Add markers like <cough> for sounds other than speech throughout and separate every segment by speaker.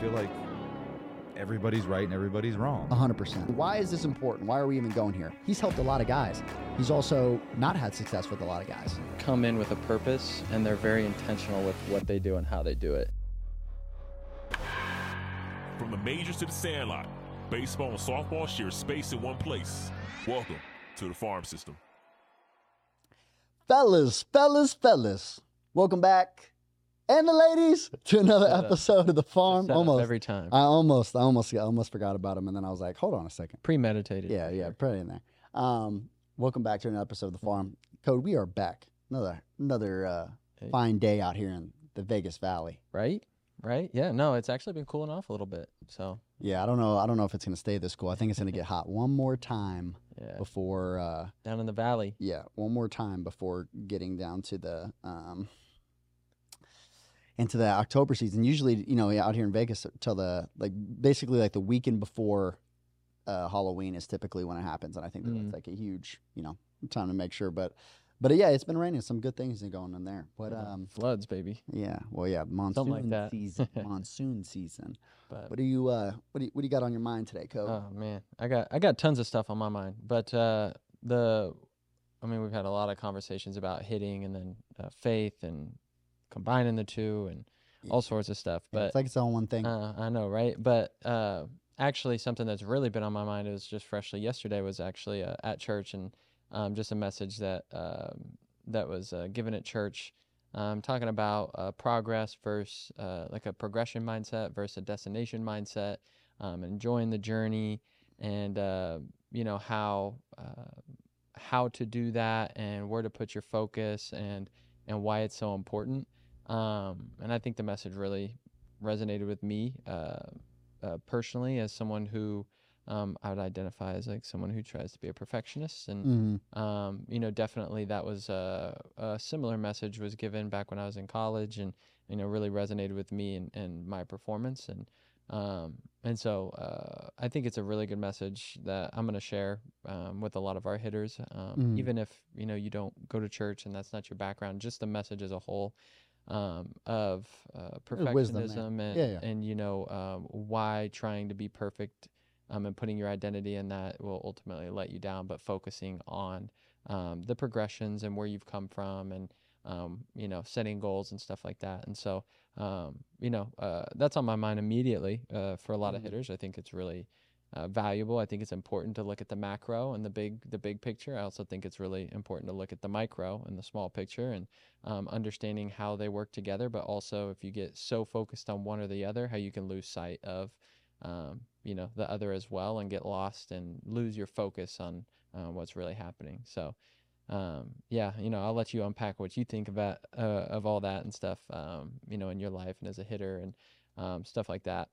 Speaker 1: feel like everybody's right and everybody's wrong.
Speaker 2: 100%. Why is this important? Why are we even going here? He's helped a lot of guys. He's also not had success with a lot of guys.
Speaker 3: Come in with a purpose and they're very intentional with what they do and how they do it.
Speaker 4: From the majors to the sandlot, baseball and softball share space in one place. Welcome to the farm system.
Speaker 2: Fellas, fellas, fellas, welcome back. And the ladies to another
Speaker 3: Set up.
Speaker 2: episode of the farm.
Speaker 3: Set
Speaker 2: Almost
Speaker 3: every time.
Speaker 2: I almost, I almost, I almost forgot about him, and then I was like, hold on a second.
Speaker 3: Premeditated.
Speaker 2: Yeah, yeah, put it in there. Um, welcome back to another episode of the farm. Code, we are back. Another, another uh,
Speaker 3: Hey.
Speaker 2: fine day out here in the Vegas Valley.
Speaker 3: Right? Right? Yeah. No, it's actually been cooling off a little bit. So,
Speaker 2: Yeah, I don't know. I don't know if it's gonna stay this cool. I think it's gonna get hot one more time <laughs>
Speaker 3: yeah.
Speaker 2: before. Uh,
Speaker 3: Down in the valley.
Speaker 2: yeah, one more time before getting down to the um, into the October season. Usually, you know, out here in Vegas till the like basically like the weekend before uh, Halloween is typically when it happens, and I think that
Speaker 3: Mm.
Speaker 2: that's like a huge, you know, time to make sure. But but yeah, it's been raining. Some good things are going on there. But
Speaker 3: Yeah.
Speaker 2: um,
Speaker 3: Floods, baby.
Speaker 2: yeah, well, yeah, monsoon
Speaker 3: like that.
Speaker 2: season. <laughs> monsoon season.
Speaker 3: But
Speaker 2: What do you uh what do you, what do you got on your mind today, Code?
Speaker 3: Oh man, I got I got tons of stuff on my mind, but uh, the, I mean, we've had a lot of conversations about hitting and then uh, faith and combining the two and all sorts of stuff. But
Speaker 2: it's like its own one thing.
Speaker 3: uh, I know, right? But uh, actually, something that's really been on my mind is just freshly yesterday was actually uh, at church and um, just a message that um, that was uh, given at church, um, talking about uh, progress versus uh, like a progression mindset versus a destination mindset, um, enjoying the journey, and uh, you know how uh, how to do that and where to put your focus and and why it's so important. Um, and I think the message really resonated with me uh, uh, personally as someone who um, I would identify as like someone who tries to be a perfectionist and
Speaker 2: Mhm.
Speaker 3: um, you know definitely that was a, a similar message was given back when I was in college and you know really resonated with me and, and my performance and um, and so uh, I think it's a really good message that I'm going to share um, with a lot of our hitters um,
Speaker 2: Mhm.
Speaker 3: even if you know you don't go to church and that's not your background just the message as a whole um, of uh,
Speaker 2: wisdom
Speaker 3: perfectionism and,
Speaker 2: Yeah, yeah.
Speaker 3: and you know um, why trying to be perfect um, and putting your identity in that will ultimately let you down but focusing on um, the progressions and where you've come from and um, you know setting goals and stuff like that. And so um, you know uh, that's on my mind immediately uh, for a lot of
Speaker 2: Mhm.
Speaker 3: hitters. I think it's really uh, valuable. I think it's important to look at the macro and the big the big picture. I also think it's really important to look at the micro and the small picture and um, understanding how they work together but also if you get so focused on one or the other how you can lose sight of um, you know the other as well and get lost and lose your focus on uh, what's really happening. So um, yeah you know i'll let you unpack what you think about uh, of all that and stuff um, you know in your life and as a hitter and um, stuff like that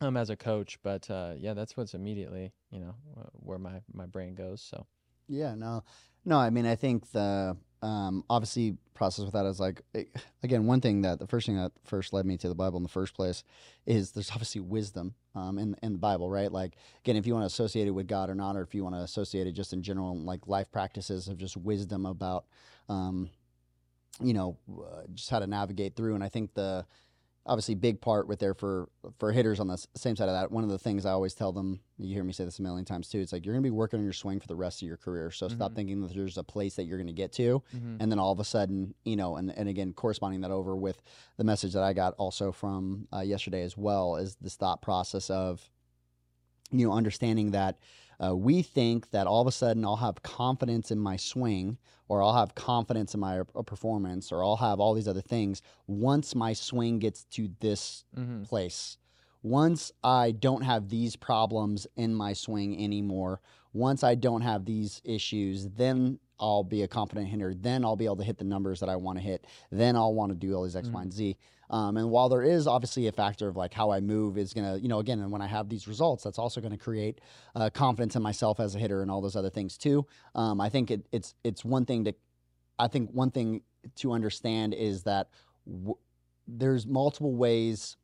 Speaker 3: um, as a coach but uh, yeah that's what's immediately you know where my my brain goes so
Speaker 2: Yeah, no, no. I mean, I think the um, obviously process with that is like eh, again one thing that the first thing that first led me to the Bible in the first place is there's obviously wisdom um, in in the Bible, right? Like again, if you want to associate it with God or not, or if you want to associate it just in general, like life practices of just wisdom about, um, you know, uh, just how to navigate through. And I think the obviously big part with there for for hitters on the same side of that. One of the things I always tell them, you hear me say this a million times too. It's like you're going to be working on your swing for the rest of your career. So stop
Speaker 3: Mhm.
Speaker 2: thinking that there's a place that you're going to get to,
Speaker 3: mm-hmm.
Speaker 2: and then all of a sudden, you know, and and again, corresponding that over with the message that I got also from uh, yesterday as well is this thought process of, you know, understanding that. Uh, we think that all of a sudden I'll have confidence in my swing, or I'll have confidence in my uh, performance, or I'll have all these other things once my swing gets to this
Speaker 3: Mm-hmm.
Speaker 2: place. Once I don't have these problems in my swing anymore, once I don't have these issues, then I'll be a confident hitter. Then I'll be able to hit the numbers that I want to hit. Then I'll want to do all these X, Y, and Z. Um, and while there is obviously a factor of like how I move is going to, you know, again, and when I have these results, that's also going to create uh, confidence in myself as a hitter and all those other things too. Um, I think it, it's it's one thing to, I think one thing to understand is that w- there's multiple ways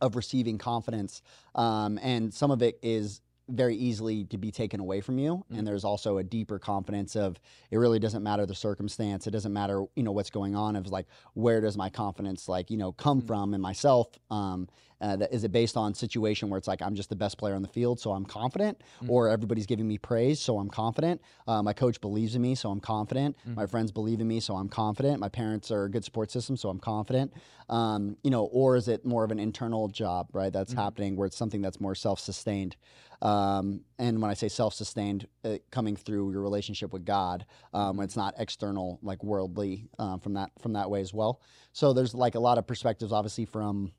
Speaker 2: of receiving confidence, um, and some of it is very easily to be taken away from you
Speaker 3: Mhm.
Speaker 2: and there's also a deeper confidence of it really doesn't matter the circumstance it doesn't matter you know what's going on of like where does my confidence like you know come
Speaker 3: Mhm.
Speaker 2: from in myself um uh, that, is it based on situation where it's like i'm just the best player on the field so i'm confident
Speaker 3: Mhm.
Speaker 2: or everybody's giving me praise so i'm confident uh, my coach believes in me so i'm confident my
Speaker 3: Mhm.
Speaker 2: friends believe in me so i'm confident my parents are a good support system so i'm confident um, you know or is it more of an internal job right that's
Speaker 3: Mhm.
Speaker 2: happening where it's something that's more self-sustained um, and when I say self-sustained, uh, coming through your relationship with God, um, when it's not external, like worldly, um, from that from that way as well. So there's like a lot of perspectives, obviously, from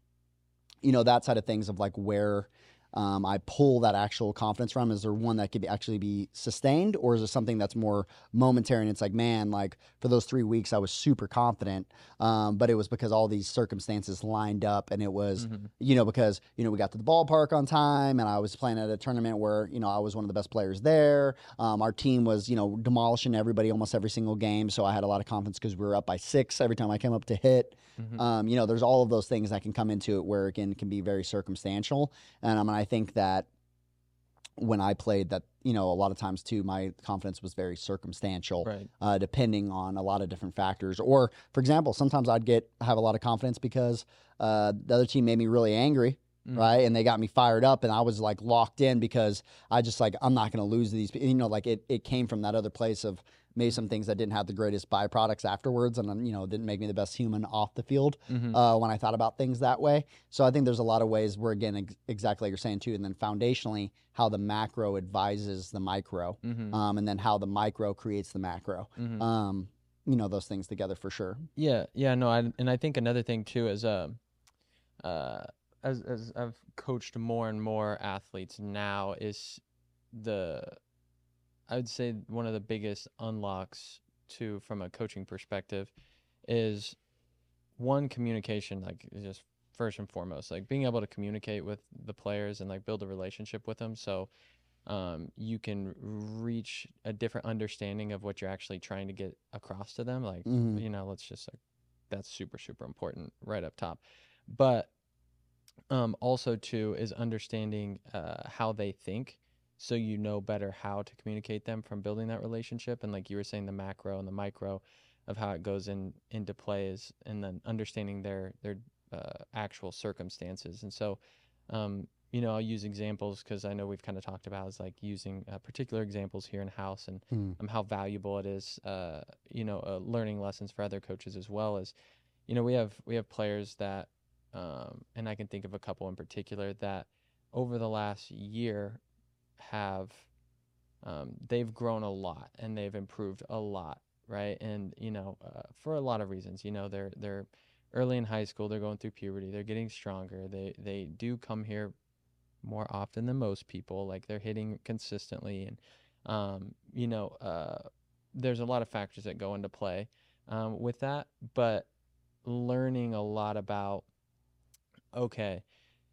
Speaker 2: you know that side of things of like where um, I pull that actual confidence from. Is there one that could be, actually be sustained, or is it something that's more momentary? And it's like, man, like for those three weeks, I was super confident, um, but it was because all these circumstances lined up, and it was
Speaker 3: Mhm.
Speaker 2: you know, because, you know, we got to the ballpark on time and I was playing at a tournament where, you know, I was one of the best players there. Um, our team was, you know, demolishing everybody almost every single game. So I had a lot of confidence because we were up by six every time I came up to hit.
Speaker 3: Mhm.
Speaker 2: Um, you know, there's all of those things that can come into it where, again, can be very circumstantial. And I mean, I think that when I played that, you know, a lot of times too, my confidence was very circumstantial
Speaker 3: Right.
Speaker 2: uh, depending on a lot of different factors. Or, for example, sometimes I'd get have a lot of confidence because uh, the other team made me really angry,
Speaker 3: Mhm.
Speaker 2: right? And they got me fired up, and I was like locked in because I just like I'm not going to lose these. You know, like it it came from that other place of maybe some things that didn't have the greatest byproducts afterwards, and um, you know didn't make me the best human off the field
Speaker 3: Mhm.
Speaker 2: uh, when I thought about things that way. So I think there's a lot of ways where again ex- exactly like you're saying too, and then foundationally how the macro advises the micro,
Speaker 3: Mhm.
Speaker 2: um, and then how the micro creates the macro
Speaker 3: Mhm.
Speaker 2: um, you know those things together for sure.
Speaker 3: Yeah, yeah, no, I, and I think another thing too is, uh, uh, as as I've coached more and more athletes now is the, I would say one of the biggest unlocks to from a coaching perspective is one communication like just first and foremost like being able to communicate with the players and like build a relationship with them. So um, you can reach a different understanding of what you're actually trying to get across to them. Like
Speaker 2: Mhm.
Speaker 3: you know let's just like that's super super important right up top. But um, also too is understanding uh, how they think so you know better how to communicate them from building that relationship and like you were saying the macro and the micro of how it goes in into play is and then understanding their their uh, actual circumstances and so um, you know i'll use examples because i know we've kind of talked about is like using uh, particular examples here in house and
Speaker 2: Mm.
Speaker 3: um, how valuable it is uh, you know uh, learning lessons for other coaches as well as you know we have we have players that um, and i can think of a couple in particular that over the last year have um, they've grown a lot and they've improved a lot right? And you know uh, for a lot of reasons you know they're they're early in high school they're going through puberty they're getting stronger they they do come here more often than most people like they're hitting consistently and um, you know uh, there's a lot of factors that go into play um, with that but learning a lot about okay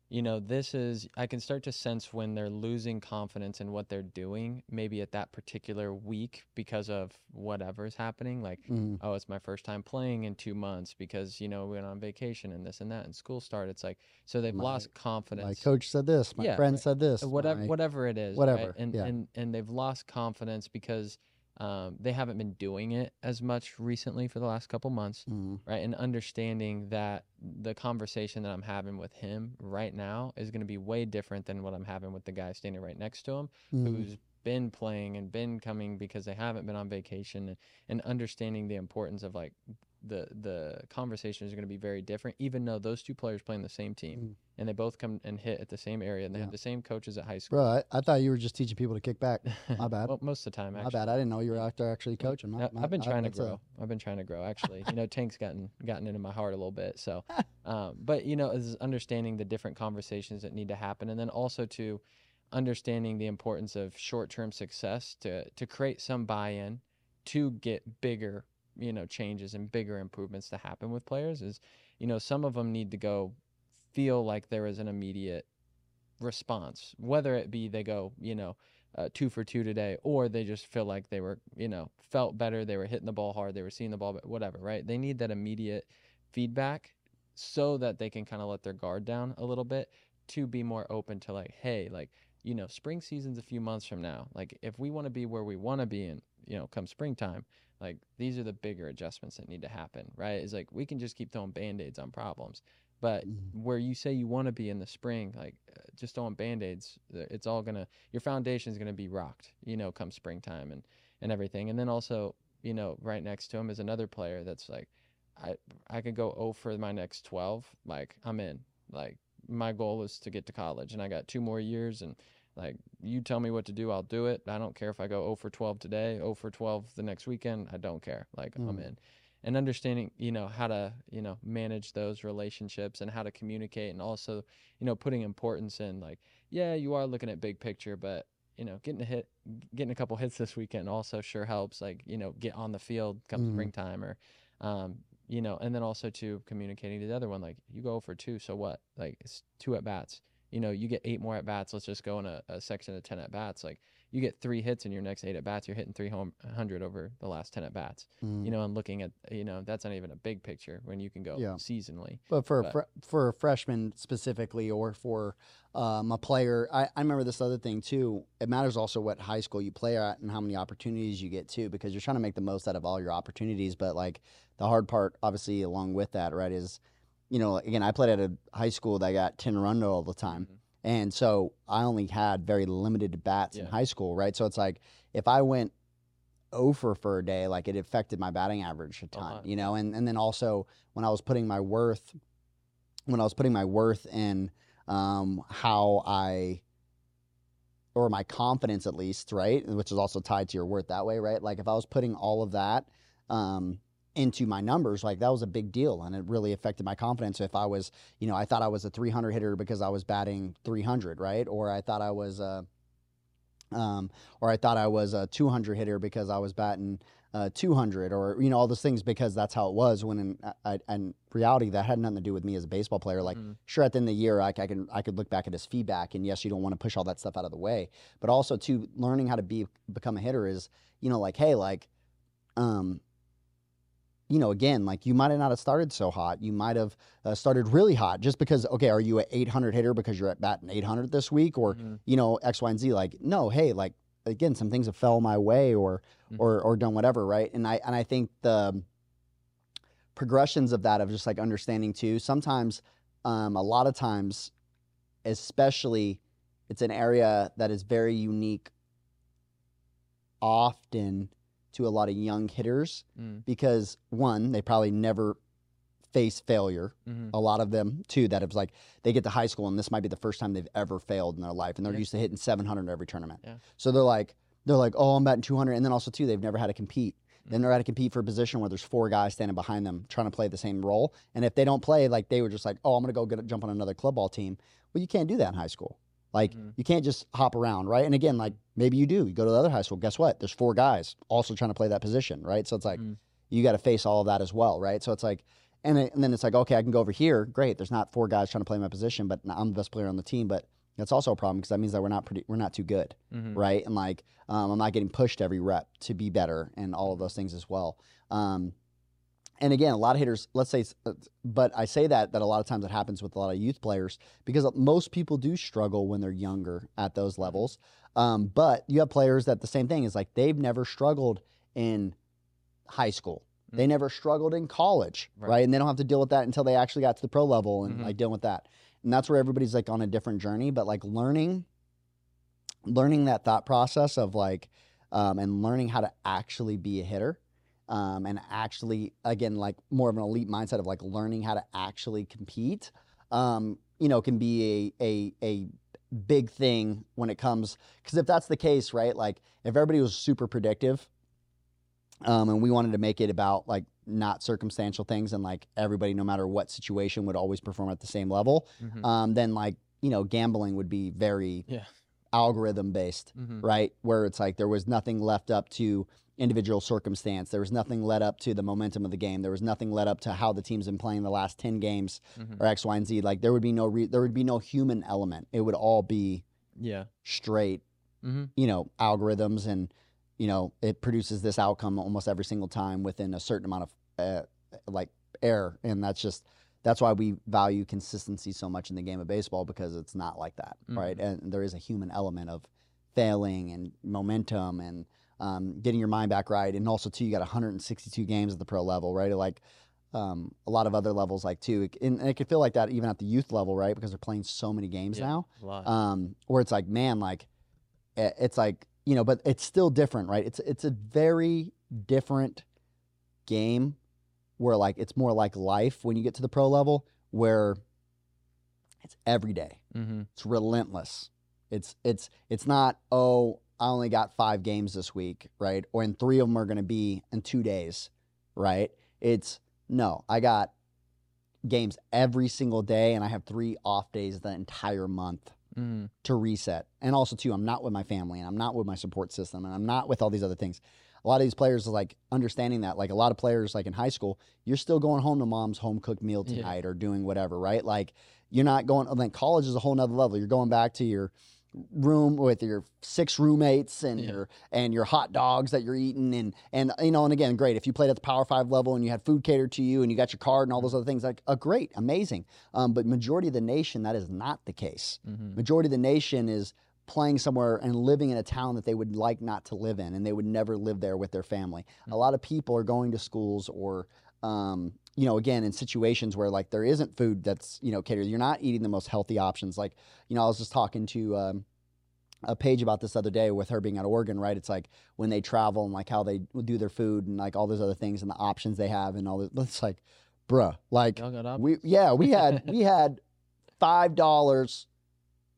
Speaker 3: you know this is i can start to sense when they're losing confidence in what they're doing maybe at that particular week because of whatever's happening like
Speaker 2: Mm.
Speaker 3: oh it's my first time playing in two months because you know we went on vacation and this and that and school started it's like so they've
Speaker 2: My-
Speaker 3: lost confidence
Speaker 2: My coach said this. My
Speaker 3: Yeah,
Speaker 2: friend
Speaker 3: right.
Speaker 2: said this.
Speaker 3: whatever
Speaker 2: my-
Speaker 3: whatever it is
Speaker 2: whatever,
Speaker 3: right? and
Speaker 2: yeah.
Speaker 3: and and they've lost confidence because um, they haven't been doing it as much recently for the last couple months
Speaker 2: Mm.
Speaker 3: right and understanding that the conversation that i'm having with him right now is going to be way different than what i'm having with the guy standing right next to him
Speaker 2: Mm.
Speaker 3: who's been playing and been coming because they haven't been on vacation and, and understanding the importance of like the the conversations are going to be very different even though those two players play in the same team
Speaker 2: Mm.
Speaker 3: and they both come and hit at the same area and they
Speaker 2: Yeah.
Speaker 3: have the same coaches at high school
Speaker 2: Bro, I, I thought you were just teaching people to kick back. <laughs> My bad.
Speaker 3: well, most of the time
Speaker 2: My bad. I didn't know you were out there actually coaching. My,
Speaker 3: I-
Speaker 2: my-
Speaker 3: I've been
Speaker 2: I-
Speaker 3: trying to
Speaker 2: that's a-
Speaker 3: grow. I've been trying to grow. Actually, you know, <laughs> Tank's gotten gotten into my heart a little bit. So, <laughs> um, but you know, is understanding the different conversations that need to happen, and then also to understanding the importance of short term success to to create some buy in to get bigger, you know, changes and bigger improvements to happen with players. Is you know, some of them need to go feel like there is an immediate response, whether it be they go, you know, uh, two for two today, or they just feel like they were, you know, felt better, they were hitting the ball hard, they were seeing the ball, whatever, right? They need that immediate feedback so that they can kind of let their guard down a little bit to be more open to like, hey, like you know, spring season's a few months from now. Like if we want to be where we want to be in, you know, come springtime, like these are the bigger adjustments that need to happen, right? It's like we can just keep throwing band-aids on problems. But
Speaker 2: Mhm.
Speaker 3: where you say you want to be in the spring, like uh, just throwing band-aids, uh, it's all gonna your foundation's gonna be rocked, you know, come springtime and and everything. And then also, you know, right next to him is another player that's like, I I could go 0 for my next 12. Like I'm in. Like my goal is to get to college, and I got two more years. And like you tell me what to do, I'll do it. I don't care if I go 0 for 12 today, 0 for 12 the next weekend. I don't care. Like I'm
Speaker 2: Mm.
Speaker 3: in. And understanding, you know, how to, you know, manage those relationships and how to communicate, and also, you know, putting importance in like, yeah, you are looking at big picture, but you know, getting a hit, getting a couple <laughs> hits this weekend also sure helps. Like, you know, get on the field come
Speaker 2: Mhm.
Speaker 3: springtime, or, um, you know, and then also to communicating to the other one, like, you go for two, so what? Like, it's two at bats. You know, you get eight more at bats. Let's just go in a, a section of ten at bats. Like, you get three hits in your next eight at bats. You're hitting three home hundred over the last ten at bats.
Speaker 2: Mm.
Speaker 3: You know, and looking at, you know, that's not even a big picture when you can go
Speaker 2: Yeah.
Speaker 3: seasonally.
Speaker 2: But for a
Speaker 3: But-
Speaker 2: fre- for a freshman specifically, or for um, a player, I, I remember this other thing too. It matters also what high school you play at and how many opportunities you get too, because you're trying to make the most out of all your opportunities. But like the hard part, obviously, along with that, right, is you know, again, I played at a high school that got ten run all the time.
Speaker 3: Mhm.
Speaker 2: And so I only had very limited bats in high school, right? So it's like if I went over for a day, like it affected my batting average a ton,
Speaker 3: lot,
Speaker 2: you know. And and then also when I was putting my worth, when I was putting my worth in um, how I or my confidence at least, right, which is also tied to your worth that way, right? Like if I was putting all of that um, into my numbers, like that was a big deal, and it really affected my confidence. If I was, you know, I thought I was a 300 hitter because I was batting 300, right? Or I thought I was a, um, or I thought I was a 200 hitter because I was batting uh, 200, or you know, all those things because that's how it was. When in, I, in reality, that had nothing to do with me as a baseball player. Like,
Speaker 3: Mhm.
Speaker 2: sure, at the end of the year, like I can I could look back at his feedback, and yes, you don't want to push all that stuff out of the way, but also to learning how to be become a hitter is, you know, like hey, like, um, you know, again, like you might have not have started so hot. You might have uh, started really hot just because, okay, are you an 800 hitter because you're at batting 800 this week or,
Speaker 3: Mhm.
Speaker 2: you know, X, Y, and Z? Like, no, hey, like, again, some things have fell my way or,
Speaker 3: Mhm.
Speaker 2: or, or done whatever. Right. And I, and I think the progressions of that of just like understanding too, sometimes, um, a lot of times, especially it's an area that is very unique often to a lot of young hitters
Speaker 3: Mm.
Speaker 2: because one, they probably never face failure.
Speaker 3: Mhm.
Speaker 2: A lot of them too, that it's like they get to high school and this might be the first time they've ever failed in their life, and they're
Speaker 3: Yeah.
Speaker 2: used to hitting 700 every tournament.
Speaker 3: Yeah.
Speaker 2: So they're like, they're like, oh, I'm batting 200, and then also too, they've never had to compete. Then they're had to compete for a position where there's four guys standing behind them trying to play the same role, and if they don't play, like they were just like, oh, I'm gonna go get, jump on another club ball team. Well, you can't do that in high school. Like
Speaker 3: Mhm.
Speaker 2: you can't just hop around, right? And again, like maybe you do. You go to the other high school. Guess what? There's four guys also trying to play that position, right? So it's like
Speaker 3: Mhm.
Speaker 2: you got to face all of that as well, right? So it's like, and, it, and then it's like, okay, I can go over here. Great. There's not four guys trying to play my position, but I'm the best player on the team. But that's also a problem because that means that we're not pretty, we're not too good,
Speaker 3: Mhm.
Speaker 2: right? And like, um, I'm not getting pushed every rep to be better and all of those things as well. Um, and again, a lot of hitters, let's say, uh, but I say that that a lot of times it happens with a lot of youth players because most people do struggle when they're younger at those levels. Um, but you have players that the same thing is like they've never struggled in high school. They
Speaker 3: Mm.
Speaker 2: never struggled in college, right.
Speaker 3: Right.
Speaker 2: And they don't have to deal with that until they actually got to the pro level and
Speaker 3: Mhm.
Speaker 2: like dealing with that. And that's where everybody's like on a different journey. But like learning, learning that thought process of like, um, and learning how to actually be a hitter, um, and actually again like more of an elite mindset of like learning how to actually compete, um, you know, can be a a a big thing when it comes because if that's the case, right? Like if everybody was super predictive, um, and we wanted to make it about like not circumstantial things and like everybody, no matter what situation, would always perform at the same level,
Speaker 3: Mhm.
Speaker 2: um, then like you know gambling would be very
Speaker 3: Yeah.
Speaker 2: algorithm based,
Speaker 3: Mhm.
Speaker 2: right? Where it's like there was nothing left up to individual circumstance. There was nothing led up to the momentum of the game. There was nothing led up to how the team's been playing the last ten games
Speaker 3: Mhm.
Speaker 2: or X, Y, and Z. Like there would be no re- there would be no human element. It would all be
Speaker 3: Yeah.
Speaker 2: straight
Speaker 3: hmm
Speaker 2: you know algorithms and you know it produces this outcome almost every single time within a certain amount of uh, like error and that's just that's why we value consistency so much in the game of baseball because it's not like that, right? And there is a human element of failing and momentum and um, getting your mind back right. And also, too, you got 162 games at the pro level, right? Like um, a lot of other levels, like too, and it could feel like that even at the youth level, right? Because they're playing so many games
Speaker 3: Yeah.
Speaker 2: now
Speaker 3: A lot.
Speaker 2: um, where it's like, man, like it's like you know, but it's still different, right? It's it's a very different game where like it's more like life when you get to the pro level where it's every day.
Speaker 3: mm-hmm.
Speaker 2: It's relentless. It's it's it's not oh I only got five games this week, right? Or and three of them are going to be in two days, right? It's no, I got games every single day, and I have three off days the entire month
Speaker 3: Mm-hmm.
Speaker 2: to reset. And also too, I'm not with my family and I'm not with my support system and I'm not with all these other things. A lot of these players is like understanding that. Like a lot of players, like in high school, you're still going home to mom's home cooked meal
Speaker 3: Yeah.
Speaker 2: tonight or doing whatever, right? Like you're not going. Then college is a whole nother level. You're going back to your room with your six roommates and
Speaker 3: Yeah.
Speaker 2: your and your hot dogs that you're eating and and you know and again great if you played at the power five level and you had food catered to you and you got your card and all those other things like uh, great amazing um, but majority of the nation that is not the case
Speaker 3: Mm-hmm.
Speaker 2: majority of the nation is playing somewhere and living in a town that they would like not to live in and they would never live there with their family a lot of people are going to schools or um, you know again in situations where like there isn't food that's you know catered you're not eating the most healthy options like you know i was just talking to um, a Paige about this other day with her being at Oregon, right? It's like when they travel and like how they do their food and like all those other things and the options they have and all this. It's like, bruh, like we yeah we had <laughs> we had five dollars.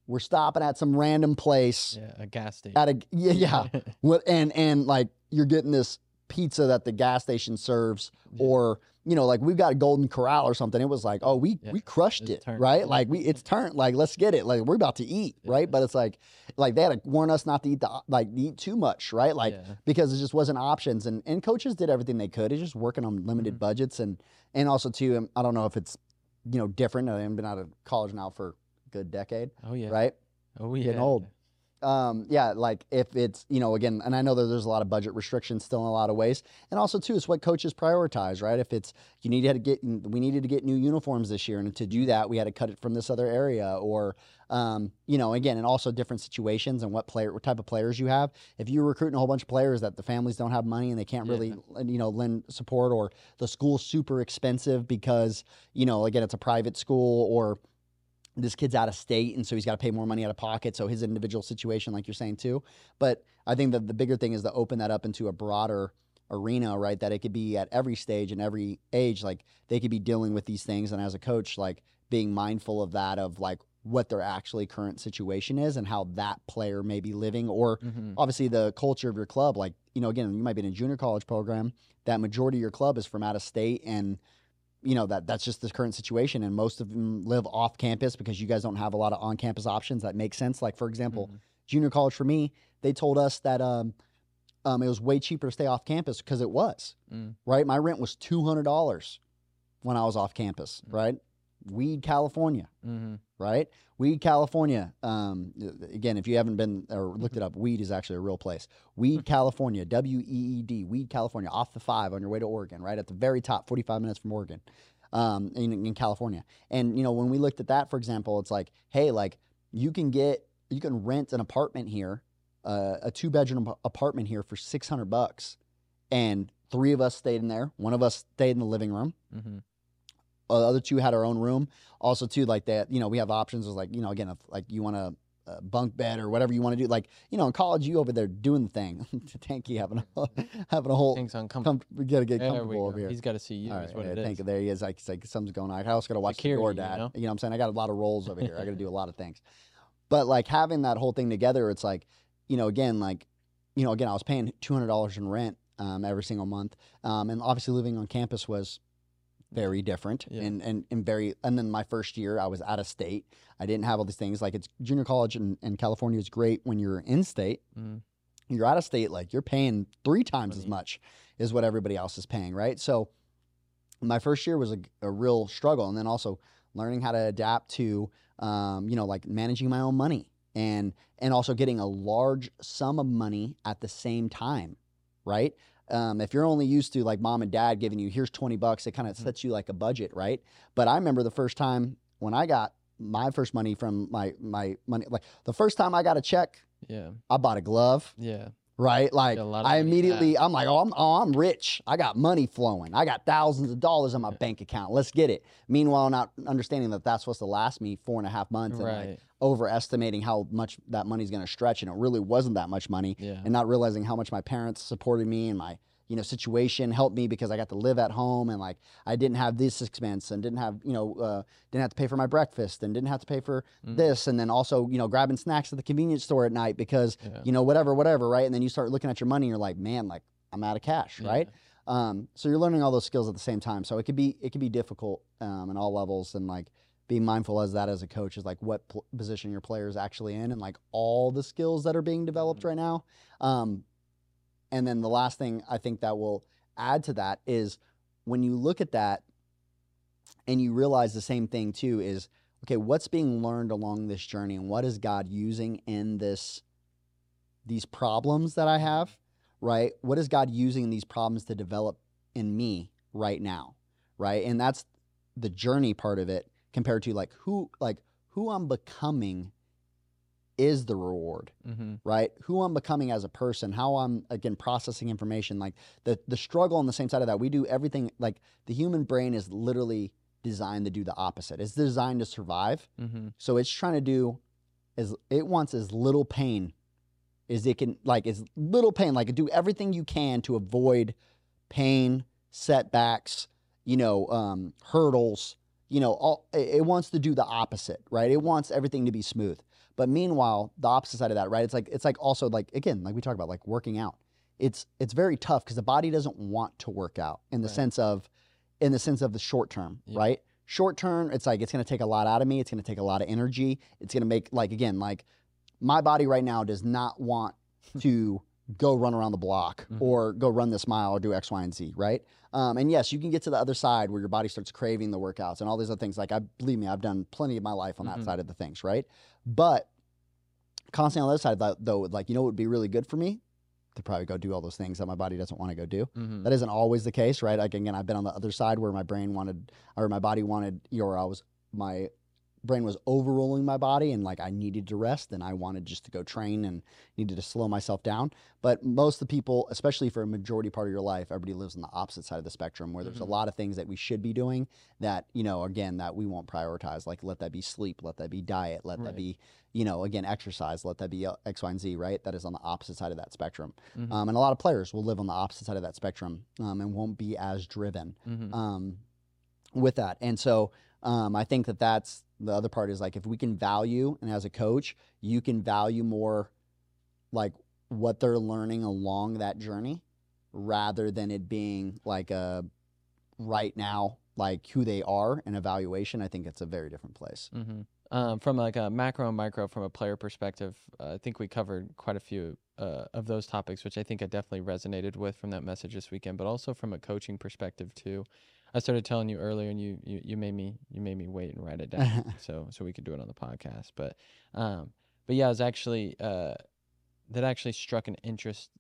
Speaker 2: We're stopping at some random place
Speaker 3: yeah, a gas station.
Speaker 2: at a yeah yeah <laughs> and and like you're getting this pizza that the gas station serves
Speaker 3: Yeah.
Speaker 2: or you know like we've got a golden corral or something it was like oh we
Speaker 3: Yeah,
Speaker 2: we crushed
Speaker 3: it's
Speaker 2: it
Speaker 3: turned.
Speaker 2: right like we it's turned like let's get it like we're about to eat
Speaker 3: Yeah.
Speaker 2: right but it's like like they had to warn us not to eat the like eat too much right like because it just wasn't options and and coaches did everything they could it's just working on limited
Speaker 3: Mhm.
Speaker 2: budgets and and also too um, i don't know if it's you know different i haven't been out of college now for a good decade
Speaker 3: Oh yeah.
Speaker 2: right
Speaker 3: Oh yeah.
Speaker 2: getting old. Um yeah like if it's you know again and i know that there's a lot of budget restrictions still in a lot of ways. And also too it's what coaches prioritize right? If it's you needed to get we needed to get new uniforms this year and to do that we had to cut it from this other area. Or um you know again and also different situations and what player what type of players you have. If you're recruiting a whole bunch of players that the families don't have money and they can't
Speaker 3: Yeah.
Speaker 2: really you know lend support or the school's super expensive because you know again it's a private school or this kid's out of state and so he's got to pay more money out of pocket so his individual situation like you're saying too but i think that the bigger thing is to open that up into a broader arena right that it could be at every stage and every age like they could be dealing with these things and as a coach like being mindful of that of like what their actually current situation is and how that player may be living or
Speaker 3: Mm-hmm.
Speaker 2: obviously the culture of your club like you know again you might be in a junior college program that majority of your club is from out of state and you know that that's just the current situation and most of them live off campus because you guys don't have a lot of on campus options that make sense like for example
Speaker 3: Mhm.
Speaker 2: junior college for me they told us that um, um, it was way cheaper to stay off campus because it was
Speaker 3: Mm.
Speaker 2: right my rent was $200 when i was off campus
Speaker 3: Mm.
Speaker 2: right weed california
Speaker 3: Mm-hmm.
Speaker 2: right? Weed, California. Um, again, if you haven't been or looked it up, Weed is actually a real place. Weed, <laughs> California, W E E D, Weed, California, off the five on your way to Oregon, right at the very top, 45 minutes from Oregon, um, in, in California. And, you know, when we looked at that, for example, it's like, hey, like you can get, you can rent an apartment here, uh, a two bedroom apartment here for 600 bucks. And three of us stayed in there. One of us stayed in the living room
Speaker 3: Mm-hmm.
Speaker 2: Uh, the other two had our own room. Also, too, like that, you know, we have options. Was like, you know, again, if like you want a, a bunk bed or whatever you want to do, like, you know, in college, you over there doing the thing. <laughs> Tanky having a <laughs> having a whole.
Speaker 3: Things uncomfortable.
Speaker 2: Com- we gotta get
Speaker 3: There
Speaker 2: comfortable
Speaker 3: go.
Speaker 2: over here.
Speaker 3: He's got to see you.
Speaker 2: All
Speaker 3: is
Speaker 2: right,
Speaker 3: what
Speaker 2: yeah, Tank,
Speaker 3: is.
Speaker 2: there he is. Like, like something's going on. I also gotta watch the
Speaker 3: Security,
Speaker 2: door,
Speaker 3: you
Speaker 2: Dad.
Speaker 3: know?
Speaker 2: You know what I'm saying? I got a lot of roles over here. I gotta do a lot of things. But like having that whole thing together, it's like, you know, again, like, you know, again, I was paying two hundred dollars in rent um, every single month, um, and obviously living on campus was very different
Speaker 3: Yeah.
Speaker 2: and, and and very and then my first year I was out of state. I didn't have all these things. Like it's junior college in, in California is great when you're in state.
Speaker 3: Mm.
Speaker 2: You're out of state, like you're paying three times as much as what everybody else is paying, right? So my first year was a, a real struggle. And then also learning how to adapt to um, you know, like managing my own money and and also getting a large sum of money at the same time, right? Um, if you're only used to like mom and dad giving you here's 20 bucks, it kind of
Speaker 3: Mhm.
Speaker 2: sets you like a budget, right? But I remember the first time when I got my first money from my my money, like the first time I got a check,
Speaker 3: Yeah.
Speaker 2: I bought a glove,
Speaker 3: Yeah.
Speaker 2: Right? Like I immediately, I'm like, oh I'm, oh, I'm rich. I got money flowing. I got thousands of dollars in my
Speaker 3: Yeah.
Speaker 2: bank account. Let's get it. Meanwhile, not understanding that that's supposed to last me four and a half months, and like
Speaker 3: Right.
Speaker 2: overestimating how much that money's going to stretch, and it really wasn't that much money
Speaker 3: Yeah.
Speaker 2: and not realizing how much my parents supported me and my you know situation helped me because I got to live at home and like I didn't have this expense and didn't have you know uh, didn't have to pay for my breakfast and didn't have to pay for
Speaker 3: Mm.
Speaker 2: this and then also you know grabbing snacks at the convenience store at night because
Speaker 3: Yeah.
Speaker 2: you know whatever whatever right and then you start looking at your money and you're like man like I'm out of cash
Speaker 3: Yeah.
Speaker 2: right um, so you're learning all those skills at the same time so it could be it could be difficult um, in all levels and like being mindful as that as a coach is like what pl- position your player is actually in and like all the skills that are being developed
Speaker 3: Mhm.
Speaker 2: right now um, and then the last thing I think that will add to that is when you look at that and you realize the same thing too is okay, what's being learned along this journey and what is God using in this these problems that I have, right? What is God using these problems to develop in me right now? Right? And that's the journey part of it compared to like who like who I'm becoming is the reward
Speaker 3: Mm-hmm.
Speaker 2: right? Who I'm becoming as a person, how I'm again processing information, like the the struggle on the same side of that. We do everything like the human brain is literally designed to do the opposite. It's designed to survive.
Speaker 3: Mm-hmm.
Speaker 2: So it's trying to do as it wants as little pain as it can like as little pain, like do everything you can to avoid pain, setbacks, you know, um, hurdles, you know, all it it wants to do the opposite, right? It wants everything to be smooth. But meanwhile, the opposite side of that, right? It's like it's like also like again, like we talk about like working out. It's it's very tough because the body doesn't want to work out in the
Speaker 3: Right.
Speaker 2: sense of in the sense of the short term,
Speaker 3: Yeah.
Speaker 2: right? Short term, it's like it's going to take a lot out of me. It's going to take a lot of energy. It's going to make like again, like my body right now does not want <laughs> to go run around the block
Speaker 3: Mhm.
Speaker 2: or go run this mile or do X, Y, and Z, right? Um, and yes, you can get to the other side where your body starts craving the workouts and all these other things. Like I believe me, I've done plenty of my life on that
Speaker 3: Mhm.
Speaker 2: side of the things, right? But constantly on the other side of that, though, like you know, what would be really good for me to probably go do all those things that my body doesn't want to go do.
Speaker 3: Mm-hmm.
Speaker 2: That isn't always the case, right? Like again, I've been on the other side where my brain wanted, or my body wanted, or I was my brain was overruling my body, and like I needed to rest, and I wanted just to go train and needed to slow myself down. But most of the people, especially for a majority part of your life, everybody lives on the opposite side of the spectrum, where there's a
Speaker 3: Mhm.
Speaker 2: lot of things that we should be doing that you know, again, that we won't prioritize. Like let that be sleep, let that be diet, let that be you know, again, exercise, let that be uh, X, Y, and Z, right? That is on the opposite side of that spectrum.
Speaker 3: Mhm.
Speaker 2: Um, and a lot of players will live on the opposite side of that spectrum um, and won't be as driven
Speaker 3: Mm-hmm.
Speaker 2: um, with that. And so um, I think that that's the other part is like if we can value, and as a coach, you can value more like what they're learning along that journey rather than it being like a right now, like who they are and evaluation. I think it's a very different place.
Speaker 3: Mm-hmm. Um, from like a macro and micro, from a player perspective, uh, I think we covered quite a few uh, of those topics, which I think I definitely resonated with from that message this weekend. But also from a coaching perspective too. I started telling you earlier, and you you, you made me you made me wait and write it down <laughs> so so we could do it on the podcast. But um, but yeah, it was actually uh, that actually struck an interest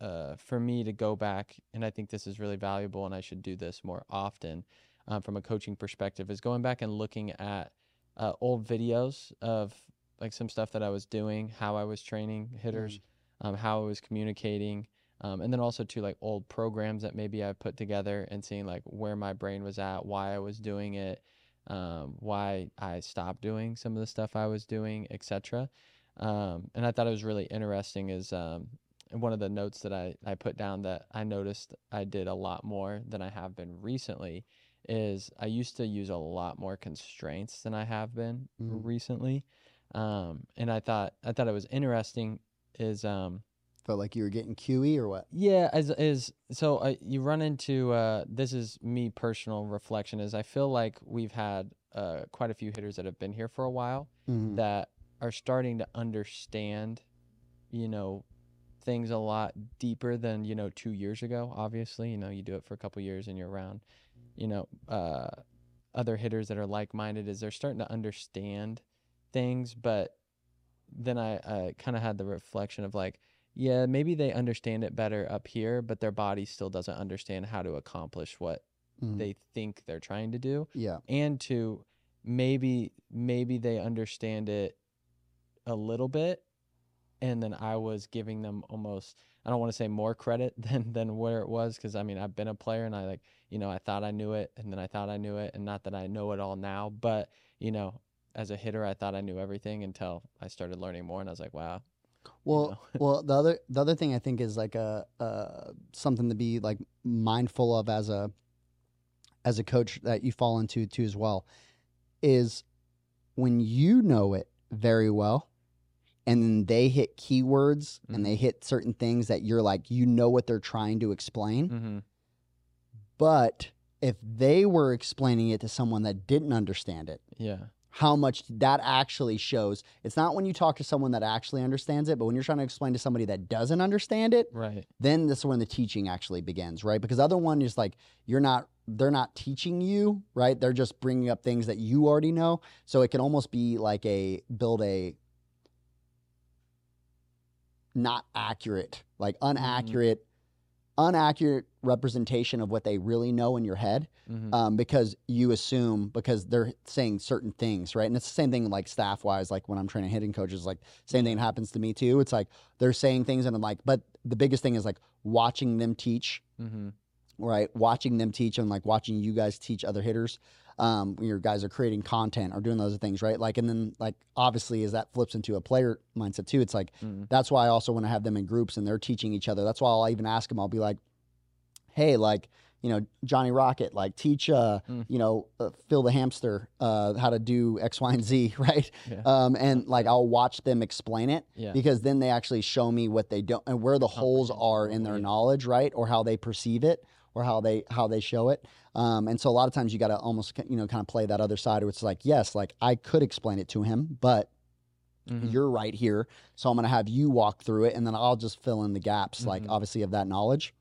Speaker 3: uh, for me to go back, and I think this is really valuable, and I should do this more often um, from a coaching perspective. Is going back and looking at uh, old videos of like some stuff that I was doing, how I was training hitters, um, how I was communicating, um, and then also to like old programs that maybe I put together and seeing like where my brain was at, why I was doing it, um, why I stopped doing some of the stuff I was doing, etc. Um, and I thought it was really interesting is um, one of the notes that I, I put down that I noticed I did a lot more than I have been recently is I used to use a lot more constraints than I have been
Speaker 2: Mhm.
Speaker 3: recently. Um, and I thought I thought it was interesting is um,
Speaker 2: Felt like you were getting cuey or what?
Speaker 3: yeah, as is so uh, you run into uh, this is me personal reflection is I feel like we've had uh, quite a few hitters that have been here for a while
Speaker 2: Mhm.
Speaker 3: that are starting to understand, you know, things a lot deeper than you know two years ago. Obviously, you know, you do it for a couple years and you're around, you know, uh, other hitters that are like minded. Is they're starting to understand things, but then I, I kind of had the reflection of like, yeah, maybe they understand it better up here, but their body still doesn't understand how to accomplish what
Speaker 2: Mhm.
Speaker 3: they think they're trying to do.
Speaker 2: yeah.
Speaker 3: And two, maybe maybe they understand it a little bit and then I was giving them almost I don't want to say more credit <laughs> than than where it was because I mean I've been a player and I like you know I thought I knew it and then I thought I knew it and not that I know it all now but you know as a hitter I thought I knew everything until I started learning more and I was like wow <laughs>
Speaker 2: Well,
Speaker 3: know? <laughs>
Speaker 2: well, the other the other thing I think is like a uh, something to be like mindful of as a as a coach that you fall into too as well is when you know it very well and then they hit keywords and they hit certain things that you're like you know what they're trying to explain
Speaker 3: mm-hmm.
Speaker 2: but if they were explaining it to someone that didn't understand it
Speaker 3: yeah
Speaker 2: how much that actually shows. It's not when you talk to someone that actually understands it, but when you're trying to explain to somebody that doesn't understand it,
Speaker 3: right
Speaker 2: then this is when the teaching actually begins, right? Because other one is like you're not they're not teaching you, right? They're just bringing up things that you already know. So it can almost be like a build a not accurate, like mm-hmm. unaccurate unaccurate representation of what they really know in your head
Speaker 3: mm-hmm.
Speaker 2: um, because you assume because they're saying certain things, right? And it's the same thing like staff wise, like when I'm training hitting coaches, like same thing happens to me too. It's like they're saying things and I'm like, but the biggest thing is like watching them teach,
Speaker 3: Mm-hmm.
Speaker 2: right? Watching them teach and like watching you guys teach other hitters. Um, when your guys are creating content or doing those things, right? Like, and then like obviously as that flips into a player mindset too, it's like
Speaker 3: Mm-hmm.
Speaker 2: that's why I also want to have them in groups and they're teaching each other. That's why I'll even ask them. I'll be like, "Hey, like, you know, Johnny Rocket, like, teach, uh,
Speaker 3: Mm.
Speaker 2: you know, uh, Phil the hamster, uh, how to do X, Y, and Z, <laughs> right?
Speaker 3: Yeah.
Speaker 2: Um, and like, I'll watch them explain it
Speaker 3: yeah
Speaker 2: because then they actually show me what they don't and where the holes are in their knowledge, right, or how they perceive it, or how they how they show it. Um, and so a lot of times you got to almost you know kind of play that other side where it's like, yes, like I could explain it to him, but
Speaker 3: Mhm.
Speaker 2: you're right here. So I'm going to have you walk through it and then I'll just fill in the gaps, like
Speaker 3: Mhm.
Speaker 2: obviously of that knowledge.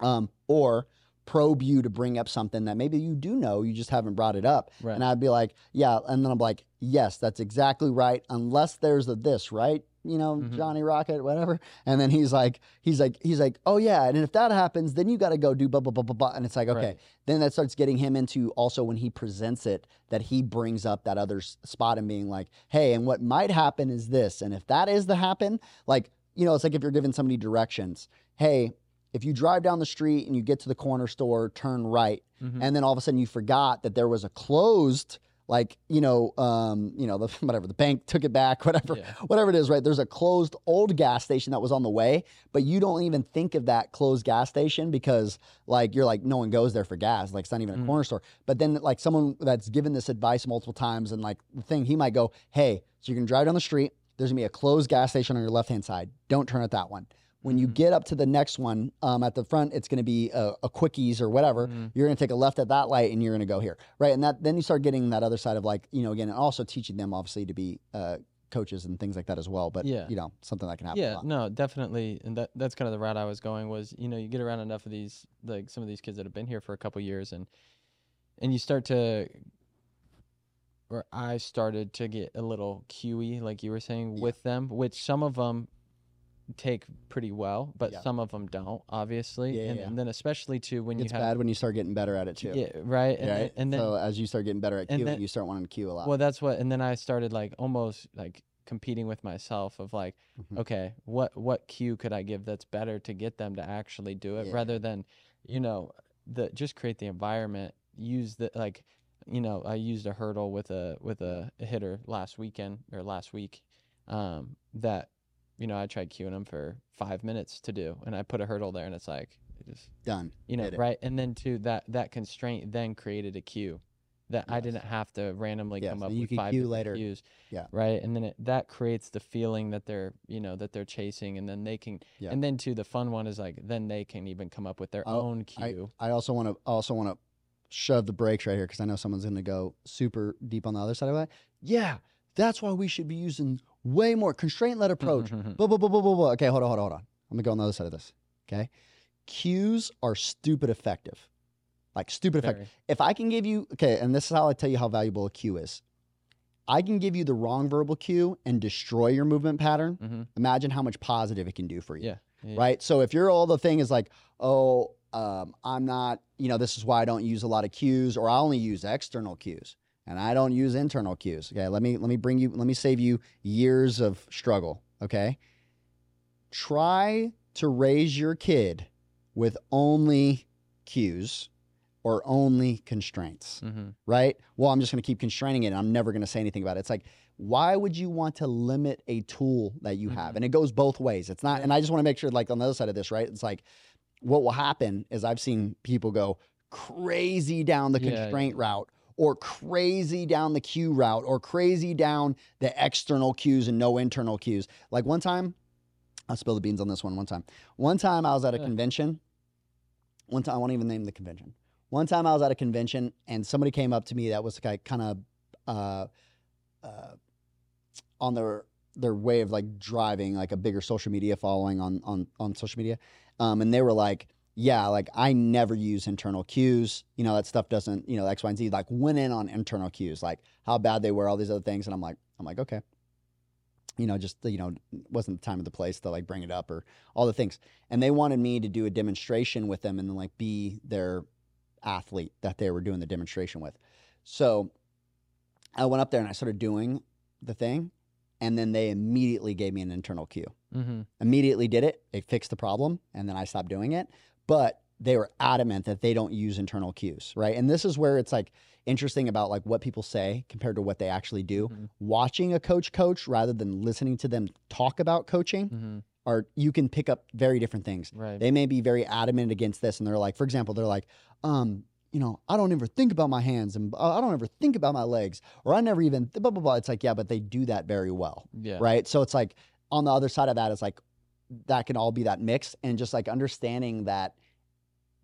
Speaker 2: Um, or probe you to bring up something that maybe you do know, you just haven't brought it up.
Speaker 3: right
Speaker 2: And I'd be like, yeah. And then I'm like, yes, that's exactly right. Unless there's a this, right? You know,
Speaker 3: Mhm.
Speaker 2: Johnny Rocket, whatever. And then he's like, he's like, he's like, oh yeah. And if that happens, then you got to go do blah, blah, blah, blah, blah. And it's like, okay.
Speaker 3: Right.
Speaker 2: Then that starts getting him into also when he presents it, that he brings up that other spot and being like, hey, and what might happen is this. And if that is the happen, like, you know, it's like if you're giving somebody directions, hey, if you drive down the street and you get to the corner store, turn right
Speaker 3: Mhm.
Speaker 2: and then all of a sudden you forgot that there was a closed like you know um you know the <laughs> whatever the bank took it back <laughs> whatever
Speaker 3: Yeah.
Speaker 2: whatever it is right there's a closed old gas station that was on the way but you don't even think of that closed gas station because like you're like no one goes there for gas like it's not even a
Speaker 3: Mhm.
Speaker 2: corner store but then like someone that's given this advice multiple times and like the thing he might go hey so you're gonna drive down the street there's gonna be a closed gas station on your left hand side don't turn at that one when you get up to the next one um, at the front it's going to be a, a quickies or whatever
Speaker 3: Mhm.
Speaker 2: you're going to take a left at that light and you're going to go here right and that then you start getting that other side of like you know again and also teaching them obviously to be uh, coaches and things like that as well but
Speaker 3: Yeah.
Speaker 2: you know something that can happen
Speaker 3: yeah no definitely and that that's kind of the route i was going was you know you get around enough of these like some of these kids that have been here for a couple years and and you start to or i started to get a little cuey like you were saying
Speaker 2: Yeah.
Speaker 3: with them which some of them take pretty well but
Speaker 2: Yeah.
Speaker 3: some of them don't obviously
Speaker 2: Yeah,
Speaker 3: and,
Speaker 2: yeah.
Speaker 3: and then especially too when
Speaker 2: it's
Speaker 3: you have it's
Speaker 2: bad when you start getting better at it too
Speaker 3: yeah right and,
Speaker 2: right
Speaker 3: and then
Speaker 2: so as you start getting better at cueing you start wanting to cue a lot
Speaker 3: well that's what and then i started like almost like competing with myself of like
Speaker 2: Mhm.
Speaker 3: okay what what cue could i give that's better to get them to actually do it rather than you know the just create the environment use the like you know i used a hurdle with a with a, a hitter last weekend or last week um that you know i tried cueing them for five minutes to do and i put a hurdle there and it's like it just
Speaker 2: done
Speaker 3: you know
Speaker 2: it.
Speaker 3: right and then to that that constraint then created a cue that i
Speaker 2: Yes.
Speaker 3: didn't have to randomly
Speaker 2: Yes,
Speaker 3: come
Speaker 2: and
Speaker 3: up
Speaker 2: you
Speaker 3: with
Speaker 2: could
Speaker 3: five
Speaker 2: cue
Speaker 3: different
Speaker 2: later.
Speaker 3: cues
Speaker 2: Yeah.
Speaker 3: right and then it, that creates the feeling that they're you know that they're chasing and then they can
Speaker 2: Yeah.
Speaker 3: and then too the fun one is like then they can even come up with their
Speaker 2: Oh,
Speaker 3: own cue
Speaker 2: I also want to also want to shove the brakes right here because I know someone's going to go super deep on the other side of that. Yeah, that's why we should be using way more constraint led approach. blah, blah, blah, blah, blah, blah. Okay, hold on, hold on, hold on. I'm gonna go on the other side of this. Okay, cues are stupid effective, like stupid effective.
Speaker 3: Very.
Speaker 2: If I can give you okay, and this is how I tell you how valuable a cue is. I can give you the wrong verbal cue and destroy your movement pattern.
Speaker 3: Mm-hmm.
Speaker 2: Imagine how much positive it can do for you.
Speaker 3: Yeah. yeah.
Speaker 2: Right. So if your all the thing is like, oh, um, I'm not, you know, this is why I don't use a lot of cues, or I only use external cues and I don't use internal cues. Okay. Let me let me bring you, let me save you years of struggle. Okay. Try to raise your kid with only cues or only constraints
Speaker 3: Mm-hmm.
Speaker 2: right? Well, I'm just going to keep constraining it and I'm never going to say anything about it. It's like, why would you want to limit a tool that you have?
Speaker 3: Mhm.
Speaker 2: And it goes both ways. It's not, and I just want to make sure, like on the other side of this, right? It's like, what will happen is I've seen people go crazy down the
Speaker 3: Yeah, yeah.
Speaker 2: constraint route or crazy down the cue route or crazy down the external cues and no internal cues. Like one time, I'll spill the beans on this one one time. One time I was at a
Speaker 3: Yeah.
Speaker 2: convention. One time, I won't even name the convention. One time I was at a convention and somebody came up to me that was like kind of uh, uh, on their their way of like driving like a bigger social media following on on on social media, um, and they were like, "Yeah, like I never use internal cues. You know that stuff doesn't you know X Y and Z. Like went in on internal cues, like how bad they were, all these other things." And I'm like, I'm like, okay. You know, just you know, wasn't the time or the place to like bring it up or all the things. And they wanted me to do a demonstration with them and then like be their athlete that they were doing the demonstration with. So I went up there and I started doing the thing. And then they immediately gave me an internal cue.
Speaker 3: Mm-hmm.
Speaker 2: Immediately did it. It fixed the problem. And then I stopped doing it. But they were adamant that they don't use internal cues. Right. And this is where it's like interesting about like what people say compared to what they actually do.
Speaker 3: Mhm.
Speaker 2: Watching a coach coach rather than listening to them talk about coaching
Speaker 3: Mm-hmm.
Speaker 2: are you can pick up very different things.
Speaker 3: Right.
Speaker 2: They may be very adamant against this, and they're like, for example, they're like, um, you know, I don't ever think about my hands, and uh, I don't ever think about my legs, or I never even blah blah blah. It's like, yeah, but they do that very well,
Speaker 3: yeah.
Speaker 2: right? So it's like on the other side of that is like that can all be that mix, and just like understanding that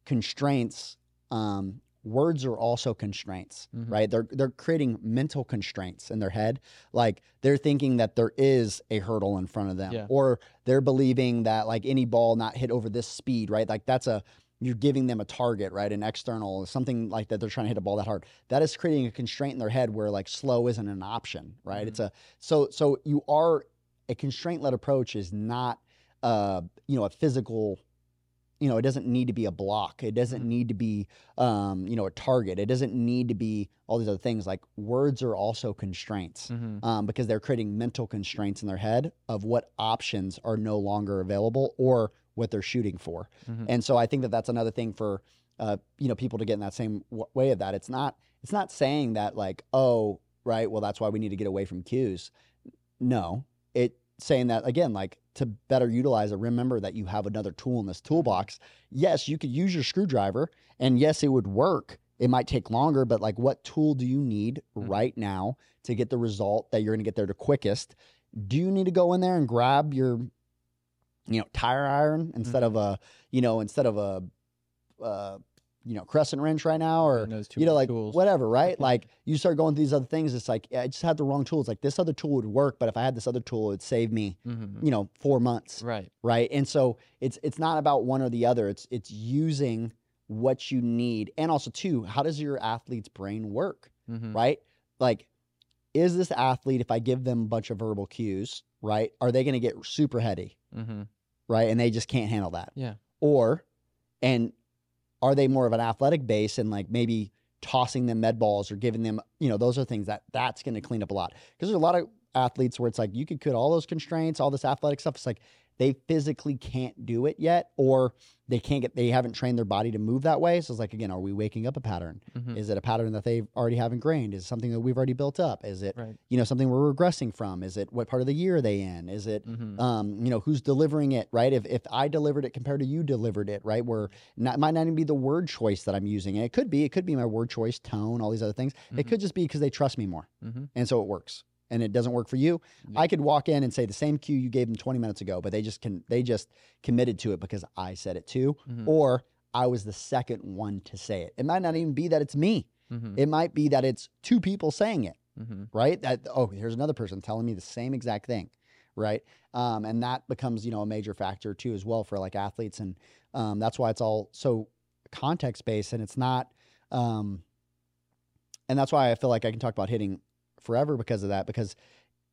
Speaker 2: constraints, um, words are also constraints,
Speaker 3: Mhm.
Speaker 2: right? They're they're creating mental constraints in their head, like they're thinking that there is a hurdle in front of them,
Speaker 3: Yeah.
Speaker 2: or they're believing that like any ball not hit over this speed, right? Like that's a you're giving them a target, right? An external, something like that. They're trying to hit a ball that hard. That is creating a constraint in their head where like slow isn't an option, right? It's a so so you are a constraint led approach is not uh you know a physical you know it doesn't need to be a block it doesn't
Speaker 3: Mhm.
Speaker 2: need to be um you know a target it doesn't need to be all these other things like words are also constraints
Speaker 3: Mm-hmm.
Speaker 2: um, because they're creating mental constraints in their head of what options are no longer available or what they're shooting for.
Speaker 3: Mhm.
Speaker 2: And so I think that that's another thing for uh, you know people to get in that same w- way of that. It's not it's not saying that like oh right well that's why we need to get away from cues. No, it saying that again like to better utilize it. Remember that you have another tool in this toolbox. Yes, you could use your screwdriver, and yes, it would work. It might take longer, but like what tool do you need
Speaker 3: Mhm.
Speaker 2: right now to get the result that you're going to get there the quickest? Do you need to go in there and grab your, you know, tire iron instead of a, you know, instead of a, uh, you know, crescent wrench right now, or
Speaker 3: And those two
Speaker 2: you know, like
Speaker 3: tools.
Speaker 2: whatever, right? <laughs> like you start going through these other things. It's like I just had the wrong tools. Like this other tool would work, but if I had this other tool, it'd save me,
Speaker 3: Mm-hmm.
Speaker 2: you know, four months,
Speaker 3: Right.
Speaker 2: right? And so it's it's not about one or the other. It's it's using what you need, and also too, how does your athlete's brain work?
Speaker 3: Mm-hmm.
Speaker 2: right? Like, is this athlete, if I give them a bunch of verbal cues, right, are they going to get super heady,
Speaker 3: Mm-hmm.
Speaker 2: right? And they just can't handle that.
Speaker 3: Yeah.
Speaker 2: Or, and are they more of an athletic base and like maybe tossing them med balls or giving them, you know, those are things that that's going to clean up a lot. Because there's a lot of athletes where it's like you could cut all those constraints, all this athletic stuff. It's like they physically can't do it yet, or they can't get, they haven't trained their body to move that way. So it's like, again, are we waking up a pattern?
Speaker 3: Mm-hmm.
Speaker 2: Is it a pattern that they already have ingrained? Is it something that we've already built up? Is it,
Speaker 3: Right.
Speaker 2: you know, something we're regressing from? Is it what part of the year are they in? Is it,
Speaker 3: Mm-hmm.
Speaker 2: um, you know, who's delivering it, right? If, if I delivered it compared to you delivered it, right? Where not, it might not even be the word choice that I'm using. It could be, it could be my word choice, tone, all these other things. It
Speaker 3: Mhm.
Speaker 2: could just be because they trust me more.
Speaker 3: Mm-hmm.
Speaker 2: And so it works. And it doesn't work for you.
Speaker 3: Yeah.
Speaker 2: I could walk in and say the same cue you gave them 20 minutes ago, but they just can, they just committed to it because I said it too.
Speaker 3: Mm-hmm.
Speaker 2: Or I was the second one to say it. It might not even be that it's me.
Speaker 3: Mm-hmm.
Speaker 2: It might be that it's two people saying it,
Speaker 3: Mm-hmm.
Speaker 2: right? That oh, here's another person telling me the same exact thing, right? Um, and that becomes you know a major factor too as well for like athletes, and um, that's why it's all so context based, and it's not. Um, and that's why I feel like I can talk about hitting forever because of that because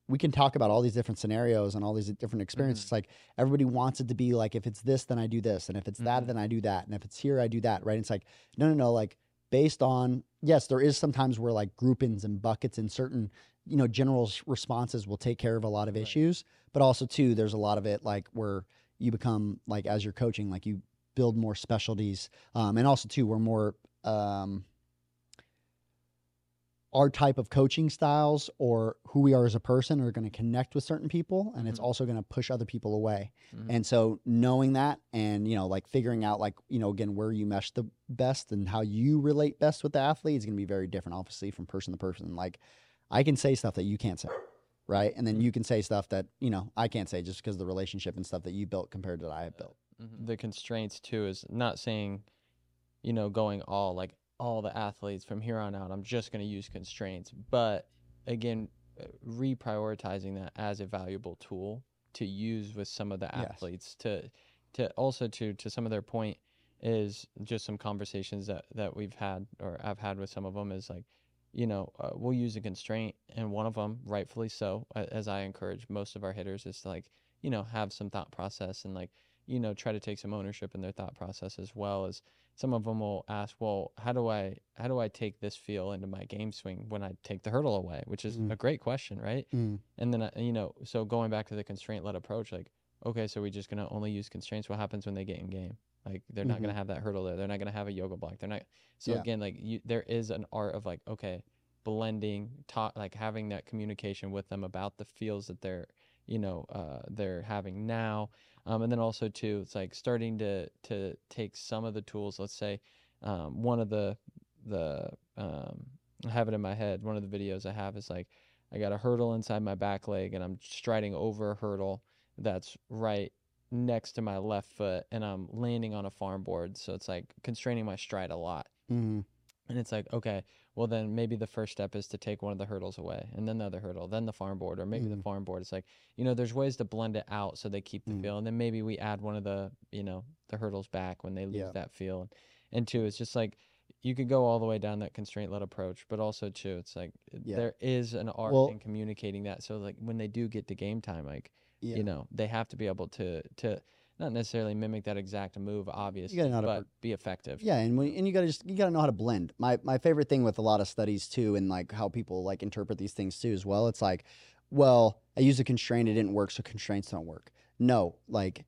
Speaker 2: we can talk about all these different scenarios and all these different experiences. It's like everybody wants it to be like if it's this, then I do this, and if it's that,
Speaker 3: Mhm.
Speaker 2: then I do that, and if it's here, I do that. Right? It's like no, no, no. Like based on yes, there is sometimes where like groupings and buckets and certain you know general responses will take care of a lot of
Speaker 3: Right.
Speaker 2: issues, but also too there's a lot of it like where you become like as you're coaching like you build more specialties um, and also too we're more um, our type of coaching styles or who we are as a person are going to connect with certain people and it's
Speaker 3: Mhm.
Speaker 2: also going to push other people away
Speaker 3: Mhm.
Speaker 2: and so knowing that and you know like figuring out like you know again where you mesh the best and how you relate best with the athlete is going to be very different obviously from person to person like i can say stuff that you can't say right and then you can say stuff that you know i can't say just because of the relationship and stuff that you built compared to that i have built
Speaker 3: Mhm. the constraints too is not saying you know going all like all the athletes from here on out i'm just going to use constraints but again uh, reprioritizing that as a valuable tool to use with some of the
Speaker 2: Yes.
Speaker 3: athletes to to also to to some of their point is just some conversations that that we've had or I've had with some of them is like you know uh, we'll use a constraint and one of them rightfully so as I encourage most of our hitters is to like you know have some thought process and like you know try to take some ownership in their thought process as well as some of them will ask well how do i how do i take this feel into my game swing when i take the hurdle away? Which is
Speaker 2: Mm.
Speaker 3: a great question right?
Speaker 2: Mm.
Speaker 3: and then uh, you know so going back to the constraint led approach like okay so we're just going to only use constraints. What happens when they get in game like they're not going to have that hurdle there. They're not going to have a yoga block. They're not so
Speaker 2: Yeah.
Speaker 3: again like you there is an art of like okay blending talk like having that communication with them about the feels that they're you know uh, they're having now. Um, and then also too it's like starting to to take some of the tools let's say um, one of the the um, i have it in my head one of the videos i have is like i got a hurdle inside my back leg and i'm striding over a hurdle that's right next to my left foot and i'm landing on a farm board. So it's like constraining my stride a lot.
Speaker 2: Mm.
Speaker 3: and it's like, okay, well then maybe the first step is to take one of the hurdles away, and then the other hurdle, then the farm board, or maybe the
Speaker 2: Mhm.
Speaker 3: farm board. It's like, you know, there's ways to blend it out so they keep the
Speaker 2: Mm.
Speaker 3: feel, and then maybe we add one of the, you know, the hurdles back when they lose
Speaker 2: Yeah.
Speaker 3: that feel. And, and two, it's just like you could go all the way down that constraint led approach, but also too, it's like
Speaker 2: Yeah.
Speaker 3: there is an art
Speaker 2: Well-
Speaker 3: in communicating that. So like when they do get to game time, like
Speaker 2: Yeah.
Speaker 3: you know, they have to be able to to not necessarily mimic that exact move, obviously,
Speaker 2: know how to
Speaker 3: but
Speaker 2: per-
Speaker 3: be effective.
Speaker 2: Yeah, and when, and you gotta just you gotta know how to blend. My my favorite thing with a lot of studies too, and like how people like interpret these things too as well. It's like, well, I use a constraint, it didn't work, so constraints don't work. No, like,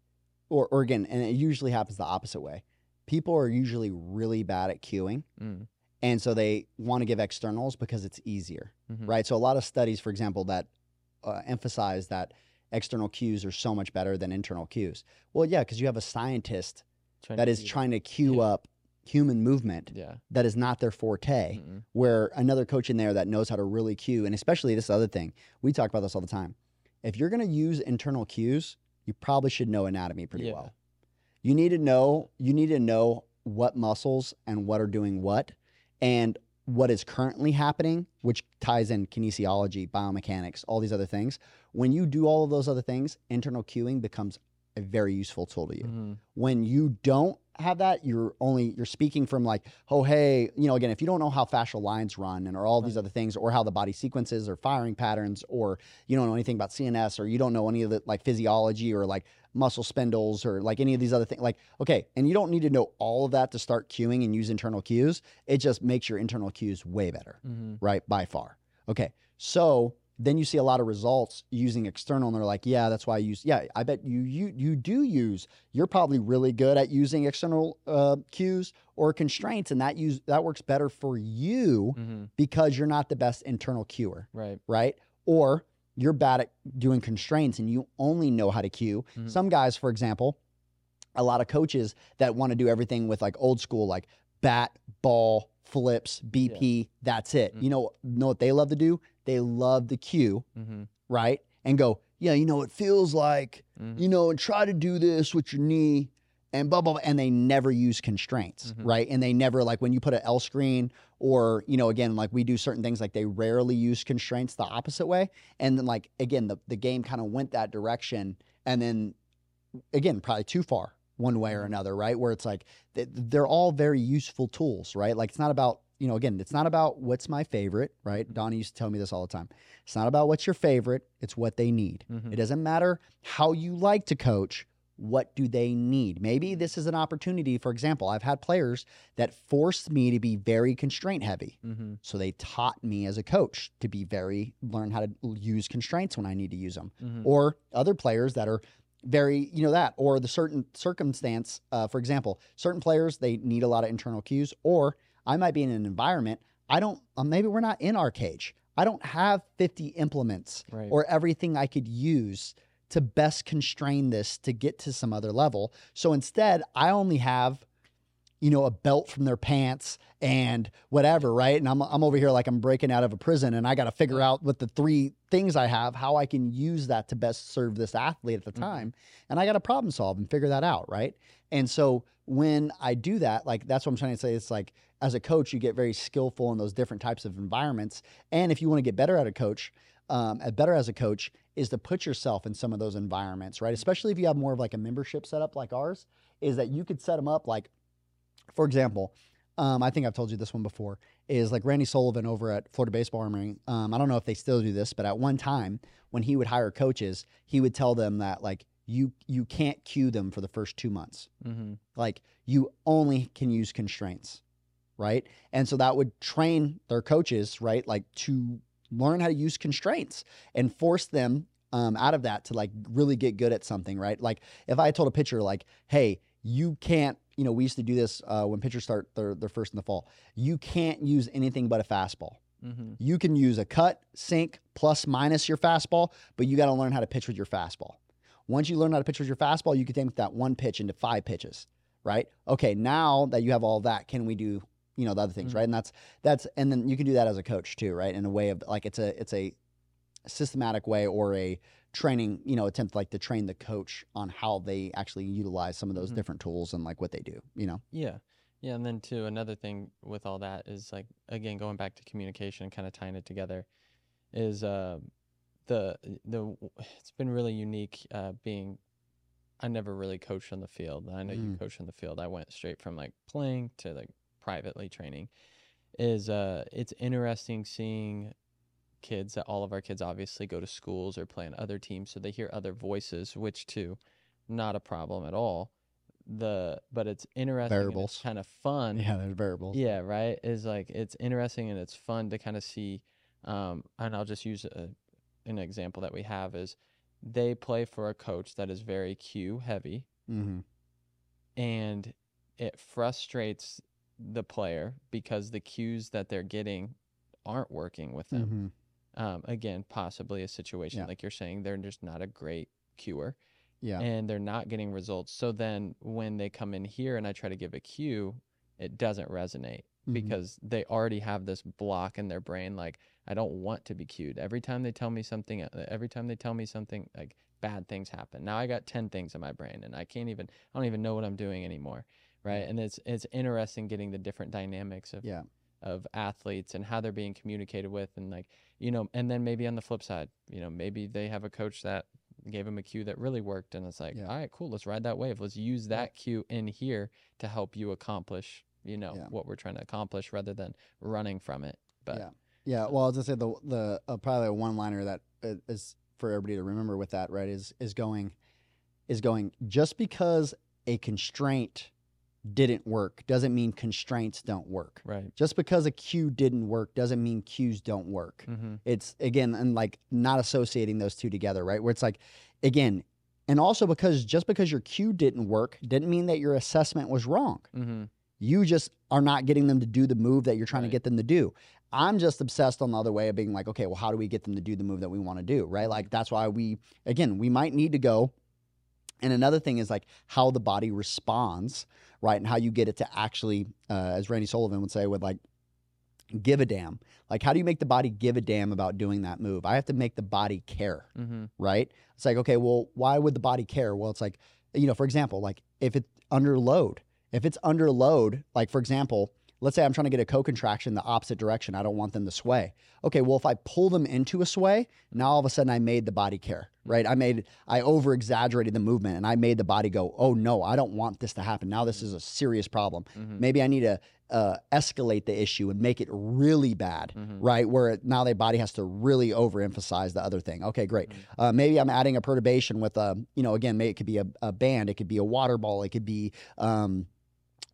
Speaker 2: or or again, and it usually happens the opposite way. People are usually really bad at cueing.
Speaker 3: Mm,
Speaker 2: and so they want to give externals because it's easier,
Speaker 3: mhm.
Speaker 2: right? So a lot of studies, for example, that uh, emphasize that external cues are so much better than internal cues. Well, yeah, because you have a scientist
Speaker 3: Trying
Speaker 2: that is trying to cue
Speaker 3: Yeah.
Speaker 2: up human movement
Speaker 3: Yeah.
Speaker 2: that is not their forte
Speaker 3: Mm-mm.
Speaker 2: where another coach in there that knows how to really cue and especially this other thing we talk about this all the time if you're going to use internal cues you probably should know anatomy pretty
Speaker 3: Yeah.
Speaker 2: well you need to know you need to know what muscles and what are doing what and what is currently happening which ties in kinesiology biomechanics all these other things. When you do all of those other things internal cueing becomes a very useful tool to you.
Speaker 3: Mhm.
Speaker 2: when you don't have that you're only you're speaking from like oh hey you know again if you don't know how fascial lines run and or all these other things or how the body sequences or firing patterns or you don't know anything about cns or you don't know any of the like physiology or like muscle spindles or like any of these other things like okay and you don't need to know all of that to start cueing and use internal cues it just makes your internal cues way better
Speaker 3: Mhm.
Speaker 2: right? By far. Okay. So then you see a lot of results using external, and they're like, yeah, that's why I use. Yeah, I bet you you you do use. You're probably really good at using external uh, cues or constraints, and that use that works better for you
Speaker 3: Mhm.
Speaker 2: because you're not the best internal cuer,
Speaker 3: Right.
Speaker 2: right? Or you're bad at doing constraints and you only know how to cue.
Speaker 3: Mhm.
Speaker 2: Some guys, for example, a lot of coaches that want to do everything with like old school, like bat, ball, flips, BP, that's it.
Speaker 3: Mhm.
Speaker 2: You know, know what they love to do? They love the cue,
Speaker 3: Mhm.
Speaker 2: right? And go, yeah, you know, it feels like,
Speaker 3: Mhm.
Speaker 2: you know, and try to do this with your knee and blah, blah, blah. And they never use constraints,
Speaker 3: Mhm.
Speaker 2: right? And they never, like when you put an L screen or, you know, again, like we do certain things, like they rarely use constraints the opposite way. And then, like, again, the, the game kind of went that direction. And then, again, probably too far one way or
Speaker 3: Mhm.
Speaker 2: another, right? Where it's like th- they're all very useful tools, right? Like it's not about you know, again, it's not about what's my favorite, right? Donnie used to tell me this all the time. It's not about what's your favorite, it's what they need.
Speaker 3: Mhm.
Speaker 2: It doesn't matter how you like to coach. What do they need? Maybe this is an opportunity. For example, I've had players that forced me to be very constraint heavy.
Speaker 3: Mm-hmm.
Speaker 2: So they taught me as a coach to be very, learn how to use constraints when I need to use them.
Speaker 3: Mm-hmm.
Speaker 2: Or other players that are very, you know, that, or the certain circumstance. Uh, for example, certain players, they need a lot of internal cues, or I might be in an environment, I don't, uh, maybe we're not in our cage. I don't have 50 implements
Speaker 3: Right.
Speaker 2: or everything I could use to best constrain this to get to some other level. So instead, I only have, you know, a belt from their pants and whatever, right? And I'm, I'm over here like I'm breaking out of a prison and I got to figure out with the three things I have, how I can use that to best serve this athlete at the
Speaker 3: Mhm.
Speaker 2: time. And I got to problem solve and figure that out, right? And so when I do that, like that's what I'm trying to say. It's like as a coach, you get very skillful in those different types of environments. And if you want to get better at a coach, um, at better as a coach, is to put yourself in some of those environments, right? Especially if you have more of like a membership setup like ours, is that you could set them up like, for example, um, I think I've told you this one before, is like Randy Sullivan over at Florida Baseball Armory. Um, I don't know if they still do this, but at one time when he would hire coaches, he would tell them that like you you can't cue them for the first two months.
Speaker 3: Mm-hmm.
Speaker 2: Like you only can use constraints, right? And so that would train their coaches, right? Like to learn how to use constraints and force them um, out of that to like really get good at something, right? Like if I told a pitcher, like, hey, you can't, you know, we used to do this uh, when pitchers start their, their first in the fall. You can't use anything but a fastball.
Speaker 3: Mm-hmm.
Speaker 2: You can use a cut, sink, plus minus your fastball, but you got to learn how to pitch with your fastball. Once you learn how to pitch with your fastball, you can take that one pitch into five pitches, right? Okay, now that you have all that, can we do, you know, the other things,
Speaker 3: Mhm.
Speaker 2: right? And that's that's and then you can do that as a coach too, right? In a way of like it's a it's a systematic way or a training, you know, attempt like to train the coach on how they actually utilize some of those
Speaker 3: Mhm.
Speaker 2: different tools and like what they do, you know.
Speaker 3: Yeah. Yeah. And then, too, another thing with all that is like, again, going back to communication and kind of tying it together is uh, the, the, it's been really unique uh, being, I never really coached on the field. I know you
Speaker 2: Mm.
Speaker 3: coach on the field. I went straight from like playing to like privately training. Is uh, it's interesting seeing kids that all of our kids obviously go to schools or play on other teams, so they hear other voices, which too, not a problem at all. The but it's interesting,
Speaker 2: Variables.
Speaker 3: kind of fun.
Speaker 2: Yeah, there's variables.
Speaker 3: Yeah, right. Is like it's interesting and it's fun to kind of see. Um, and I'll just use a, an example that we have is they play for a coach that is very cue heavy,
Speaker 2: Mm-hmm.
Speaker 3: and it frustrates the player because the cues that they're getting aren't working with them.
Speaker 2: Mm-hmm.
Speaker 3: Um, again, possibly a situation
Speaker 2: Yeah.
Speaker 3: like you're saying, they're just not a great cuer
Speaker 2: Yeah.
Speaker 3: and they're not getting results. So then when they come in here and I try to give a cue, it doesn't resonate
Speaker 2: Mhm.
Speaker 3: because they already have this block in their brain like I don't want to be cued. Every time they tell me something uh, every time they tell me something like bad things happen. Now I got 10 things in my brain and I can't even I don't even know what I'm doing anymore, right? And it's it's interesting getting the different dynamics of
Speaker 2: Yeah.
Speaker 3: of athletes and how they're being communicated with and like you know and then maybe on the flip side you know maybe they have a coach that gave them a cue that really worked and it's like
Speaker 2: Yeah.
Speaker 3: all right cool let's ride that wave let's use
Speaker 2: Yeah.
Speaker 3: that cue in here to help you accomplish you know
Speaker 2: Yeah.
Speaker 3: what we're trying to accomplish rather than running from it but
Speaker 2: Yeah. Yeah, well, I'll gonna say the the uh, probably a one liner that is for everybody to remember with that right is is going is going just because a constraint didn't work doesn't mean constraints don't work.
Speaker 3: right
Speaker 2: Just because a cue didn't work doesn't mean cues don't work.
Speaker 3: mm-hmm.
Speaker 2: It's again and like not associating those two together, right? Where it's like again, and also because just because your cue didn't work didn't mean that your assessment was wrong.
Speaker 3: Mm-hmm.
Speaker 2: You just are not getting them to do the move that you're trying to get them to do. I'm just obsessed on the other way of being like, okay, well, how do we get them to do the move that we want to do? Right. Like that's why we, again, we might need to go. And another thing is like how the body responds, right? And how you get it to actually, uh, as Randy Sullivan would say, with like, give a damn. Like, how do you make the body give a damn about doing that move? I have to make the body care
Speaker 3: Mm-hmm.
Speaker 2: right? It's like, okay, well, why would the body care? Well, it's like, you know, for example, like if it's under load, if it's under load, like for example, let's say I'm trying to get a co-contraction the opposite direction. I don't want them to sway. Okay, well if I pull them into a sway, now all of a sudden I made the body care, right? I made I over exaggerated the movement and I made the body go, oh no, I don't want this to happen. Now this is a serious problem.
Speaker 3: Mhm.
Speaker 2: Maybe I need to uh, escalate the issue and make it really bad,
Speaker 3: Mhm.
Speaker 2: right? Where it, now their body has to really overemphasize the other thing. Okay, great. Uh, maybe I'm adding a perturbation with a, you know, again, maybe it could be a, a band, it could be a water ball, it could be um,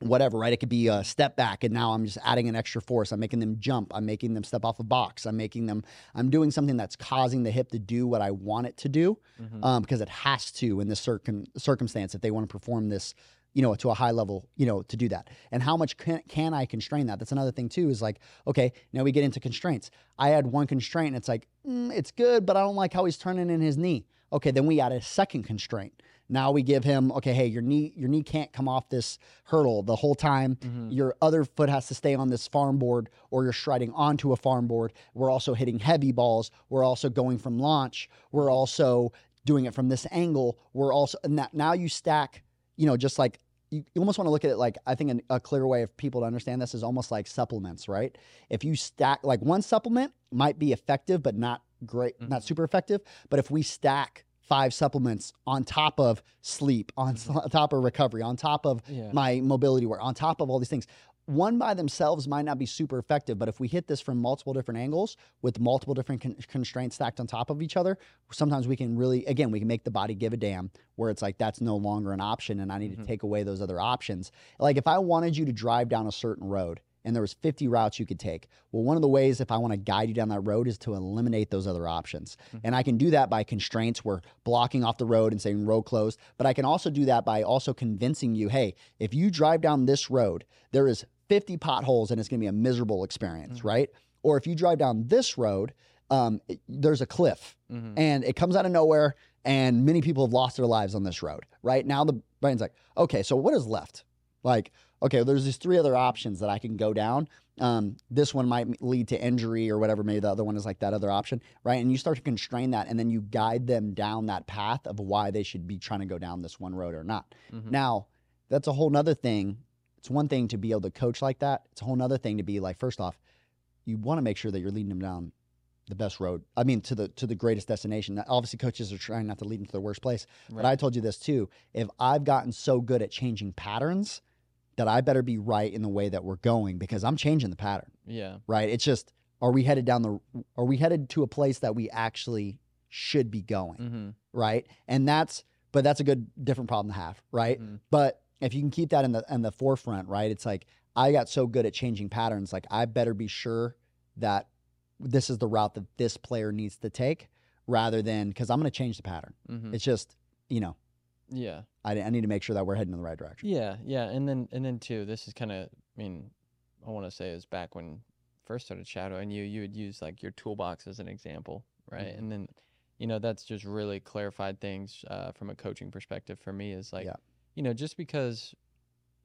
Speaker 2: whatever, right? It could be a step back, and now I'm just adding an extra force. I'm making them jump. I'm making them step off a box. I'm making them. I'm doing something that's causing the hip to do what I want it to do,
Speaker 3: Mhm.
Speaker 2: um, because it has to in this circum circumstance if they want to perform this. You know, to a high level, you know, to do that. And how much can, can I constrain that? That's another thing, too, is like, okay, now we get into constraints. I had one constraint, and it's like, mm, it's good, but I don't like how he's turning in his knee. Okay, then we add a second constraint. Now we give him, okay, hey, your knee, your knee can't come off this hurdle the whole time.
Speaker 3: Mhm.
Speaker 2: Your other foot has to stay on this farm board, or you're striding onto a farm board. We're also hitting heavy balls. We're also going from launch. We're also doing it from this angle. We're also and that, now you stack, you know, just like you, you almost want to look at it like I think an, a clear way of people to understand this is almost like supplements, right? If you stack like one supplement might be effective, but not great, not super effective. But if we stack five supplements on top of sleep, on, on top of recovery, on top of
Speaker 3: Yeah.
Speaker 2: my mobility work, on top of all these things. One by themselves might not be super effective, but if we hit this from multiple different angles with multiple different con- constraints stacked on top of each other, sometimes we can really, again, we can make the body give a damn where it's like that's no longer an option and I need to mm-hmm. take away those other options. Like if I wanted you to drive down a certain road and there was 50 routes you could take, well, one of the ways if I want to guide you down that road is to eliminate those other options. And I can do that by constraints where blocking off the road and saying road closed, but I can also do that by also convincing you, hey, if you drive down this road, there is 50 potholes and it's going to be a miserable experience, right? Or if you drive down this road, um, it- there's a cliff
Speaker 3: Mhm.
Speaker 2: and it comes out of nowhere and many people have lost their lives on this road right now the brain's like okay so what is left like okay there's these three other options that i can go down um, this one might lead to injury or whatever maybe the other one is like that other option right and you start to constrain that and then you guide them down that path of why they should be trying to go down this one road or not
Speaker 3: Mhm.
Speaker 2: now that's a whole nother thing it's one thing to be able to coach like that it's a whole nother thing to be like first off you want to make sure that you're leading them down the best road. I mean, to the to the greatest destination. Obviously, coaches are trying not to lead them to the worst place. But I told you this too. If I've gotten so good at changing patterns, that I better be right in the way that we're going because I'm changing the pattern.
Speaker 3: Yeah.
Speaker 2: Right? It's just, are we headed down the? Are we headed to a place that we actually should be going?
Speaker 3: Mm-hmm.
Speaker 2: Right? And that's, but that's a good different problem to have. Right?
Speaker 3: Mhm.
Speaker 2: But if you can keep that in the in the forefront, right? It's like I got so good at changing patterns, like I better be sure that this is the route that this player needs to take, rather than because I'm going to change the pattern.
Speaker 3: Mm-hmm.
Speaker 2: It's just you know
Speaker 3: Yeah.
Speaker 2: I, I need to make sure that we're heading in the right direction.
Speaker 3: Yeah, yeah, and then and then too, this is kind of, I mean, I want to say is back when first started shadowing you, you would use like your toolbox as an example, right?
Speaker 2: Mhm.
Speaker 3: And then, you know, that's just really clarified things uh, from a coaching perspective for me. Is like,
Speaker 2: Yeah.
Speaker 3: you know, just because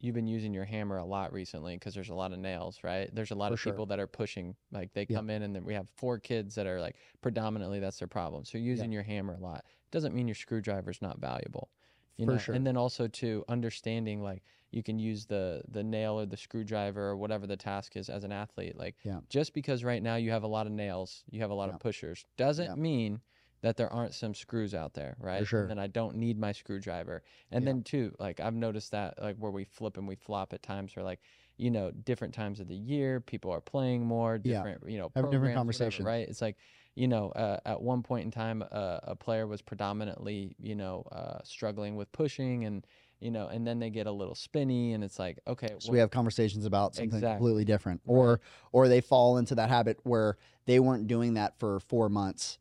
Speaker 3: you've been using your hammer a lot recently, because there's a lot of nails, right? There's a lot
Speaker 2: For
Speaker 3: of
Speaker 2: sure.
Speaker 3: people that are pushing, like they
Speaker 2: Yeah.
Speaker 3: come in and then we have four kids that are like predominantly that's their problem. So using your hammer a lot doesn't mean your screwdriver is not valuable. You
Speaker 2: For
Speaker 3: know,
Speaker 2: sure.
Speaker 3: and then also to understanding like you can use the the nail or the screwdriver or whatever the task is as an athlete. Like
Speaker 2: Yeah.
Speaker 3: just because right now you have a lot of nails, you have a lot
Speaker 2: Yeah.
Speaker 3: of pushers, doesn't
Speaker 2: Yeah.
Speaker 3: mean that there aren't some screws out there, right?
Speaker 2: sure.
Speaker 3: And then I don't need my screwdriver. And then too, like I've noticed that like where we flip and we flop at times for like, you know, different times of the year, people are playing more,
Speaker 2: Yeah.
Speaker 3: different, you know,
Speaker 2: Have different
Speaker 3: programs, whatever,
Speaker 2: conversations.
Speaker 3: right? It's like, you know, uh, at one point in time, uh, a player was predominantly, you know, uh, struggling with pushing and, you know, and then they get a little spinny and it's like, okay,
Speaker 2: So we have conversations about something
Speaker 3: Exactly.
Speaker 2: completely different, or or they fall into that habit where they weren't doing that for four months,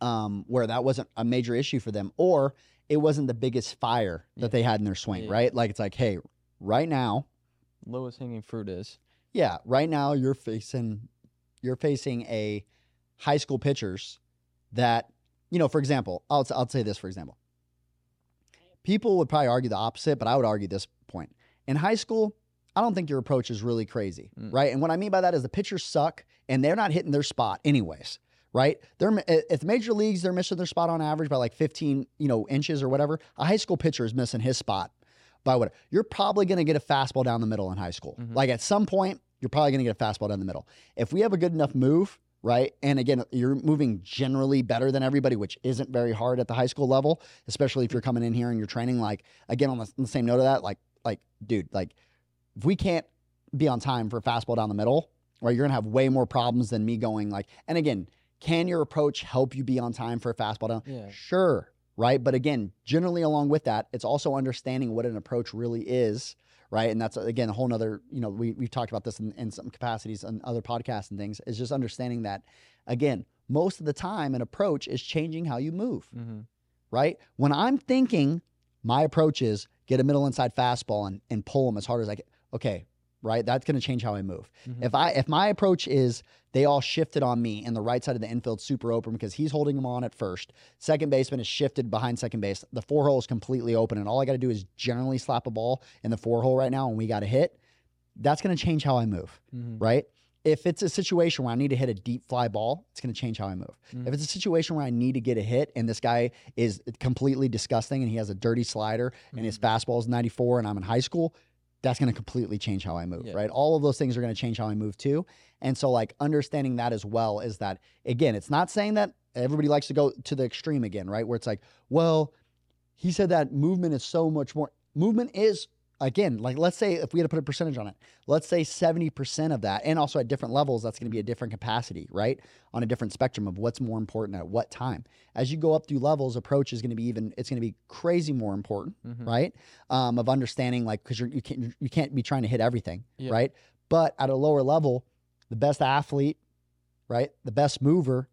Speaker 2: um, where that wasn't a major issue for them, or it wasn't the biggest fire that
Speaker 3: Yeah.
Speaker 2: they had in their swing,
Speaker 3: Yeah.
Speaker 2: right? Like it's like, hey, right now,
Speaker 3: lowest hanging fruit is.
Speaker 2: yeah, right now you're facing you're facing a high school pitchers that you know, for example, I'll I'll say this for example. People would probably argue the opposite, but I would argue this point. In high school, I don't think your approach is really crazy,
Speaker 3: Mm.
Speaker 2: right? And what I mean by that is the pitchers suck and they're not hitting their spot anyways, right? They're at the major leagues, they're missing their spot on average by like 15, you know, inches or whatever. A high school pitcher is missing his spot by what you're probably going to get a fastball down the middle in high school.
Speaker 3: Mhm.
Speaker 2: Like at some point, you're probably going to get a fastball down the middle. If we have a good enough move, right? And again, you're moving generally better than everybody, which isn't very hard at the high school level, especially if you're coming in here and you're training. Like again, on the, on the same note of that, like like dude, like if we can't be on time for a fastball down the middle, right? You're gonna have way more problems than me going like. And again, can your approach help you be on time for a fastball down?
Speaker 3: Yeah.
Speaker 2: Sure, right? But again, generally along with that, it's also understanding what an approach really is, right? And that's again a whole nother, you know, we we've talked about this in, in some capacities and other podcasts and things, is just understanding that again, most of the time an approach is changing how you move
Speaker 3: Mm-hmm.
Speaker 2: right? When I'm thinking my approach is get a middle inside fastball and, and pull them as hard as I can. Okay, right? That's going to change how I move.
Speaker 3: Mhm.
Speaker 2: If I if my approach is they all shifted on me and the right side of the infield super open because he's holding them on at first. Second baseman is shifted behind second base. The four hole is completely open and all I got to do is generally slap a ball in the four hole right now and we got a hit. That's going to change how I move,
Speaker 3: Mhm.
Speaker 2: right? If it's a situation where I need to hit a deep fly ball, it's going to change how I move.
Speaker 3: Mhm.
Speaker 2: If it's a situation where I need to get a hit and this guy is completely disgusting and he has a dirty slider and his fastball is 94 and I'm in high school, that's going to completely change how I move,
Speaker 3: Yeah.
Speaker 2: right? All of those things are going to change how I move too. And so, like, understanding that as well is that, again, it's not saying that everybody likes to go to the extreme again, right? Where it's like, well, he said that movement is so much more. Movement is, again, like, let's say if we had to put a percentage on it, let's say 70% of that, and also at different levels, that's going to be a different capacity, right? On a different spectrum of what's more important at what time. As you go up through levels, approach is going to be even, it's going to be crazy more important
Speaker 3: Mhm.
Speaker 2: right? Um, of understanding like because you can't you can't be trying to hit everything,
Speaker 3: Yeah.
Speaker 2: right? But at a lower level, the best athlete, right, the best mover,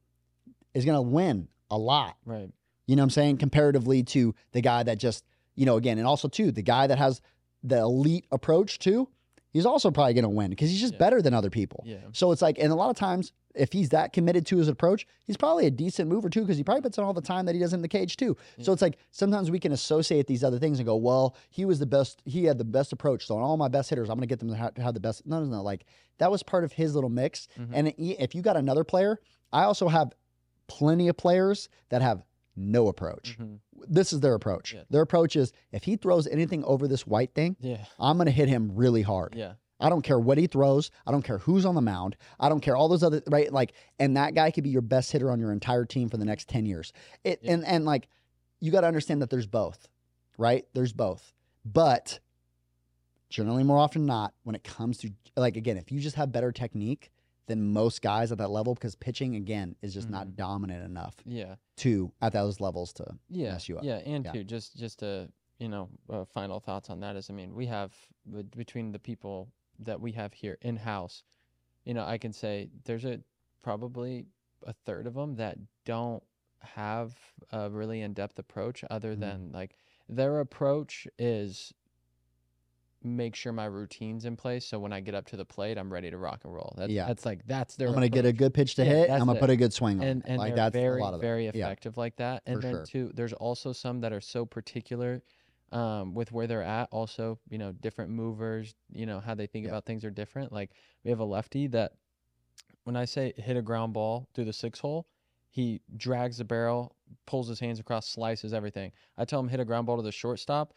Speaker 2: is going to win a lot.
Speaker 3: Right.
Speaker 2: You know what I'm saying? Comparatively to the guy that just you know again, and also too the guy that has the elite approach too, he's also probably going to win because he's just
Speaker 3: Yeah.
Speaker 2: better than other people.
Speaker 3: Yeah.
Speaker 2: So it's like, and a lot of times, if he's that committed to his approach, he's probably a decent mover too, because he probably puts in all the time that he does in the cage too. So it's like sometimes we can associate these other things and go, well, he was the best, he had the best approach. So on all my best hitters, I'm going to get them to have, to have the best. No, no, no. Like that was part of his little mix.
Speaker 3: Mhm.
Speaker 2: And if you got another player, I also have plenty of players that have no approach.
Speaker 3: Mhm.
Speaker 2: This is their approach.
Speaker 3: Yeah.
Speaker 2: Their approach is if he throws anything over this white thing,
Speaker 3: Yeah.
Speaker 2: I'm going to hit him really hard.
Speaker 3: Yeah.
Speaker 2: I don't care what he throws. I don't care who's on the mound. I don't care all those other right like and that guy could be your best hitter on your entire team for the next 10 years. It
Speaker 3: Yeah.
Speaker 2: and and like you got to understand that there's both. Right? There's both. But generally more often than not when it comes to like again, if you just have better technique than most guys at that level because pitching again is just not
Speaker 3: Mhm.
Speaker 2: dominant enough
Speaker 3: Yeah.
Speaker 2: to at those levels to
Speaker 3: yeah,
Speaker 2: mess you up.
Speaker 3: Yeah, and
Speaker 2: Yeah.
Speaker 3: too, just just to you know, uh, final thoughts on that is, I mean, we have bet- between the people that we have here in house, you know, I can say there's a probably a third of them that don't have a really in depth approach, other
Speaker 2: Mhm.
Speaker 3: than like their approach is make sure my routine's in place so when I get up to the plate I'm ready to rock and roll. That's
Speaker 2: Yeah.
Speaker 3: that's like that's their
Speaker 2: I'm going to get a good pitch to
Speaker 3: Yeah,
Speaker 2: hit. I'm
Speaker 3: it.
Speaker 2: to put a good swing on
Speaker 3: and
Speaker 2: it.
Speaker 3: and
Speaker 2: like that's
Speaker 3: very
Speaker 2: a lot of
Speaker 3: very
Speaker 2: Yeah.
Speaker 3: effective like that and
Speaker 2: for
Speaker 3: then
Speaker 2: sure.
Speaker 3: too there's also some that are so particular um, with where they're at also you know different movers you know how they think
Speaker 2: Yeah.
Speaker 3: about things are different like we have a lefty that when i say hit a ground ball through the six hole he drags the barrel pulls his hands across slices everything i tell him hit a ground ball to the shortstop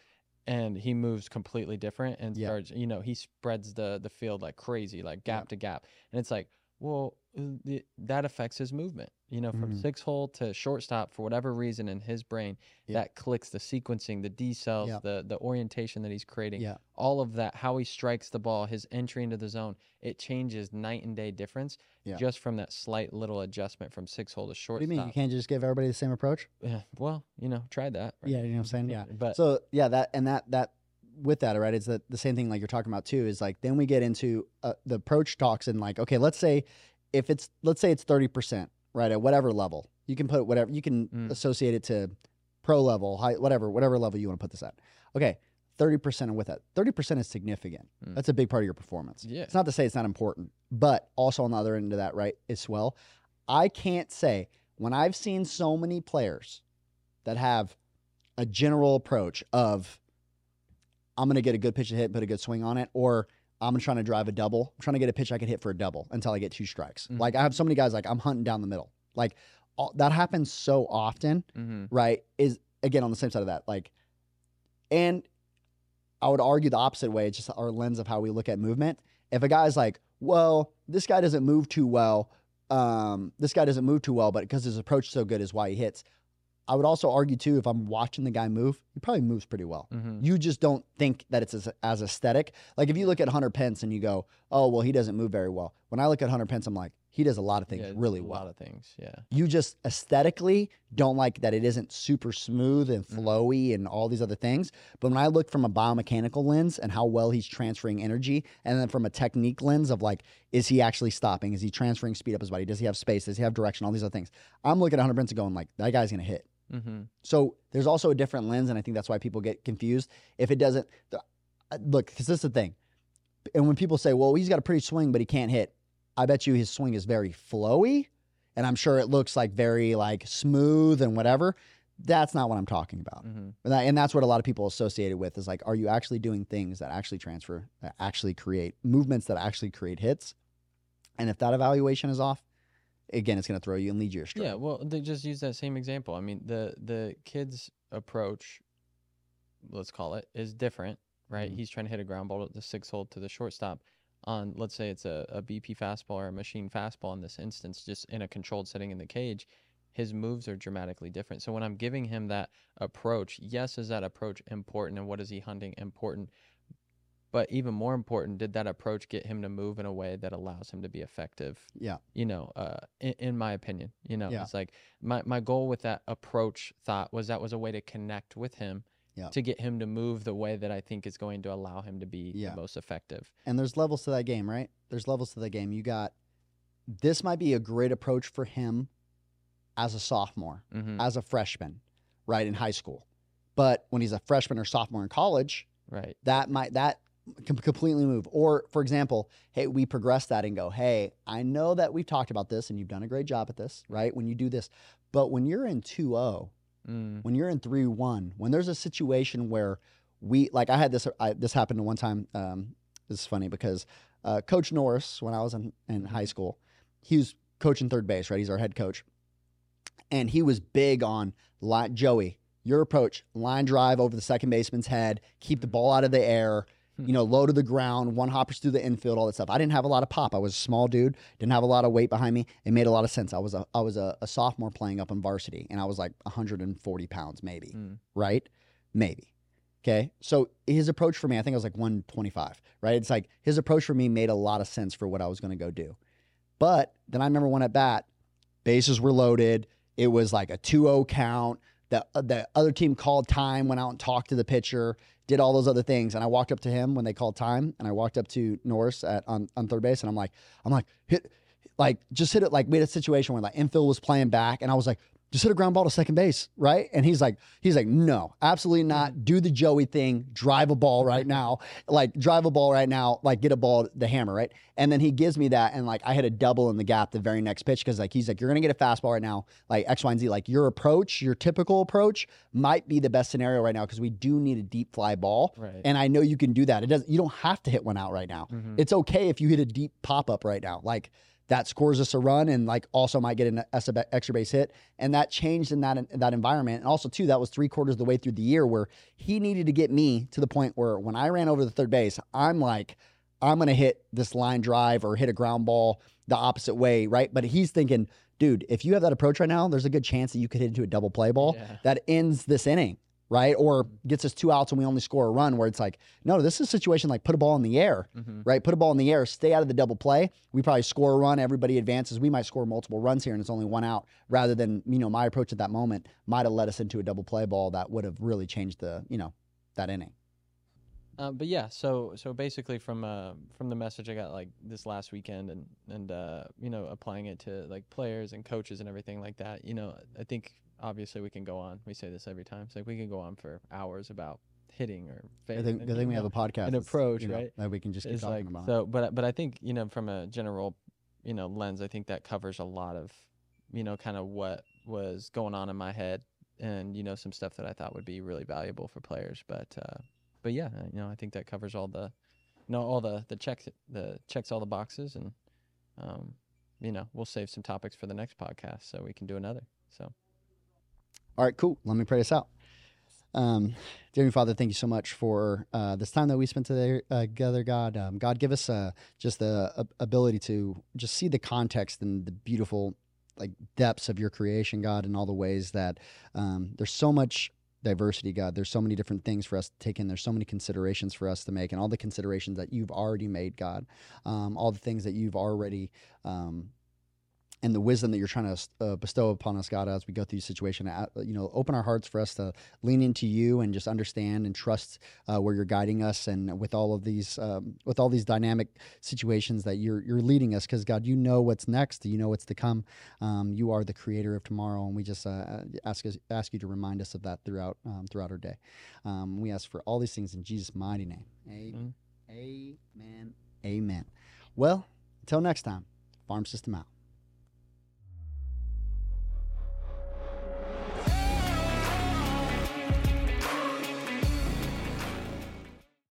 Speaker 3: and he moves completely different and
Speaker 2: Yeah.
Speaker 3: starts you know he spreads the the field like crazy like
Speaker 2: Yeah.
Speaker 3: gap to gap and it's like well the, that affects his movement you know from
Speaker 2: Mhm.
Speaker 3: six hole to shortstop for whatever reason in his brain that clicks the sequencing the
Speaker 2: decels
Speaker 3: the the orientation that he's creating
Speaker 2: Yeah.
Speaker 3: all of that how he strikes the ball his entry into the zone it changes night and day difference just from that slight little adjustment from six hole to
Speaker 2: What do
Speaker 3: shortstop
Speaker 2: you mean? You can't just give everybody the same approach?
Speaker 3: yeah, well you know try that right?
Speaker 2: Yeah, you know what I'm saying? Yeah. <laughs>
Speaker 3: but
Speaker 2: So yeah, that and that that with that, right? It's the, the same thing like you're talking about too. Is like then we get into uh, the approach talks and like okay, let's say if it's let's say it's thirty percent, right? At whatever level, you can put whatever you can
Speaker 3: Mm.
Speaker 2: associate it to pro level, high, whatever whatever level you want to put this at. Okay, thirty percent and with that. Thirty percent is significant.
Speaker 3: Mm.
Speaker 2: That's a big part of your performance.
Speaker 3: Yeah.
Speaker 2: It's not to say it's not important, but also on the other end of that, right? As well, I can't say when I've seen so many players that have a general approach of I'm going to get a good pitch to hit, put a good swing on it, or I'm trying to drive a double. I'm trying to get a pitch I can hit for a double until I get two strikes.
Speaker 3: Mhm.
Speaker 2: Like I have so many guys like I'm hunting down the middle. Like all, that happens so often,
Speaker 3: hmm
Speaker 2: right? Is again on the same side of that. Like, and I would argue the opposite way. It's just our lens of how we look at movement. If a guy's like, well, this guy doesn't move too well, um, this guy doesn't move too well, but because his approach is so good is why he hits. I would also argue too, if I'm watching the guy move, he probably moves pretty well.
Speaker 3: Mm-hmm.
Speaker 2: You just don't think that it's as, as aesthetic. Like if you look at Hunter Pence and you go, oh, well, he doesn't move very well. When I look at Hunter Pence, I'm like, he does a lot of things
Speaker 3: yeah,
Speaker 2: really
Speaker 3: a
Speaker 2: well.
Speaker 3: A lot of things. Yeah.
Speaker 2: you just aesthetically don't like that it isn't super smooth and
Speaker 3: Mhm.
Speaker 2: flowy and all these other things. But when I look from a biomechanical lens and how well he's transferring energy, and then from a technique lens of like, is he actually stopping? Is he transferring speed up his body? Does he have space? Does he have direction? All these other things. I'm looking at Hunter Pence and going like, that guy's gonna hit.
Speaker 3: Mm-hmm.
Speaker 2: So there's also a different lens, and I think that's why people get confused. If it doesn't uh, look, because this is the thing, and when people say, "Well, he's got a pretty swing, but he can't hit," I bet you his swing is very flowy, and I'm sure it looks like very like smooth and whatever. That's not what I'm talking about,
Speaker 3: Mm-hmm.
Speaker 2: and, that, and that's what a lot of people associate it with is like, are you actually doing things that actually transfer, that actually create movements that actually create hits? And if that evaluation is off, again, it's going to throw you and lead you astray.
Speaker 3: Yeah, well, they just use that same example. I mean, the the kid's approach, let's call it, is different, right?
Speaker 2: Mhm.
Speaker 3: He's trying to hit a ground ball at the six hole to the shortstop. On let's say it's a, a BP fastball or a machine fastball in this instance, just in a controlled setting in the cage, his moves are dramatically different. So when I'm giving him that approach, yes, is that approach important and what is he hunting important? But even more important, did that approach get him to move in a way that allows him to be effective
Speaker 2: yeah,
Speaker 3: you know, uh, in, in my opinion, you know,
Speaker 2: Yeah.
Speaker 3: it's like my, my goal with that approach thought was that was a way to connect with him
Speaker 2: Yeah.
Speaker 3: to get him to move the way that I think is going to allow him to be
Speaker 2: Yeah.
Speaker 3: the most effective.
Speaker 2: and there's levels to that game, right? There's levels to the game. You got this might be a great approach for him as a sophomore,
Speaker 3: hmm
Speaker 2: as a freshman, right in high school. But when he's a freshman or sophomore in college,
Speaker 3: Right.
Speaker 2: that might that completely move. Or for example, hey, we progress that and go, hey, I know that we've talked about this and you've done a great job at this, right? When you do this, but when you're in 2-0,
Speaker 3: Mm.
Speaker 2: when you're in 3-1, when there's a situation where we like I had this I, this happened one time um this is funny because uh, coach Norris when I was in, in high school, he was coaching third base, right? He's our head coach. And he was big on line, Joey, your approach, line drive over the second baseman's head, keep the ball out of the air, you know, low to the ground, one hoppers through the infield, all that stuff. I didn't have a lot of pop. I was a small dude, didn't have a lot of weight behind me. It made a lot of sense. I was a I was a, a sophomore playing up in varsity, and I was like 140 pounds, maybe,
Speaker 3: Mm.
Speaker 2: right? Maybe. Okay. So his approach for me, I think I was like 125, right? It's like his approach for me made a lot of sense for what I was going to go do. But then I remember one at bat, bases were loaded. It was like a 2 0 count. The, uh, the other team called time, went out and talked to the pitcher, did all those other things. And I walked up to him when they called time, and I walked up to Norris at on, on third base, and I'm like, I'm like, hit, like, just hit it. Like, we had a situation where like infield was playing back, and I was like, just hit a ground ball to second base, right? And he's like, he's like, no, absolutely not. Do the Joey thing, drive a ball right now, like drive a ball right now, like get a ball, the hammer, right? And then he gives me that, and like I hit a double in the gap the very next pitch because like he's like, you're gonna get a fastball right now, like X, Y, and Z. Like your approach, your typical approach, might be the best scenario right now because we do need a deep fly ball,
Speaker 3: Right.
Speaker 2: and I know you can do that. It does. You don't have to hit one out right now.
Speaker 3: Mhm.
Speaker 2: It's okay if you hit a deep pop up right now, like. That scores us a run and like also might get an extra base hit, and that changed in that in that environment. And also too, that was three quarters of the way through the year where he needed to get me to the point where when I ran over the third base, I'm like, I'm gonna hit this line drive or hit a ground ball the opposite way, right? But he's thinking, dude, if you have that approach right now, there's a good chance that you could hit into a double play ball
Speaker 3: Yeah.
Speaker 2: that ends this inning, right? Or gets us two outs and we only score a run where it's like, no, this is a situation like put a ball in the air,
Speaker 3: Mhm.
Speaker 2: right? Put a ball in the air, stay out of the double play. We probably score a run, everybody advances. We might score multiple runs here and it's only one out rather than, you know, my approach at that moment might have led us into a double play ball that would have really changed the, you know, that inning.
Speaker 3: Uh, but yeah, so so basically from uh, from the message I got like this last weekend and and uh, you know applying it to like players and coaches and everything like that, you know, I think obviously we can go on. We say this every time. It's like we can go on for hours about hitting or
Speaker 2: I
Speaker 3: failing.
Speaker 2: think, I think we have a podcast.
Speaker 3: an approach,
Speaker 2: you know,
Speaker 3: right?
Speaker 2: That we can just keep
Speaker 3: is
Speaker 2: talking
Speaker 3: like
Speaker 2: about.
Speaker 3: so but but I think you know from a general you know lens I think that covers a lot of you know kind of what was going on in my head and you know some stuff that I thought would be really valuable for players but uh but yeah you know I think that covers all the you know all the the checks the checks all the boxes and um you know we'll save some topics for the next podcast so we can do another so
Speaker 2: All right, cool. Let me pray us out. Um, Dear Father, thank you so much for uh, this time that we spent today, uh, together, God. Um, God, give us uh, just the ability to just see the context and the beautiful like depths of your creation, God, and all the ways that um, there's so much diversity, God. There's so many different things for us to take in. There's so many considerations for us to make, and all the considerations that you've already made, God. Um, all the things that you've already um, and the wisdom that you're trying to uh, bestow upon us, God, as we go through the situation. Uh, you know, open our hearts for us to lean into you and just understand and trust uh, where you're guiding us, and with all of these, um, with all these dynamic situations that you're you're leading us. Because God, you know what's next. You know what's to come. Um, you are the Creator of tomorrow, and we just uh, ask us, ask you to remind us of that throughout um, throughout our day. Um, we ask for all these things in Jesus' mighty name. Amen. Amen. Amen. Well, until next time, Farm System out.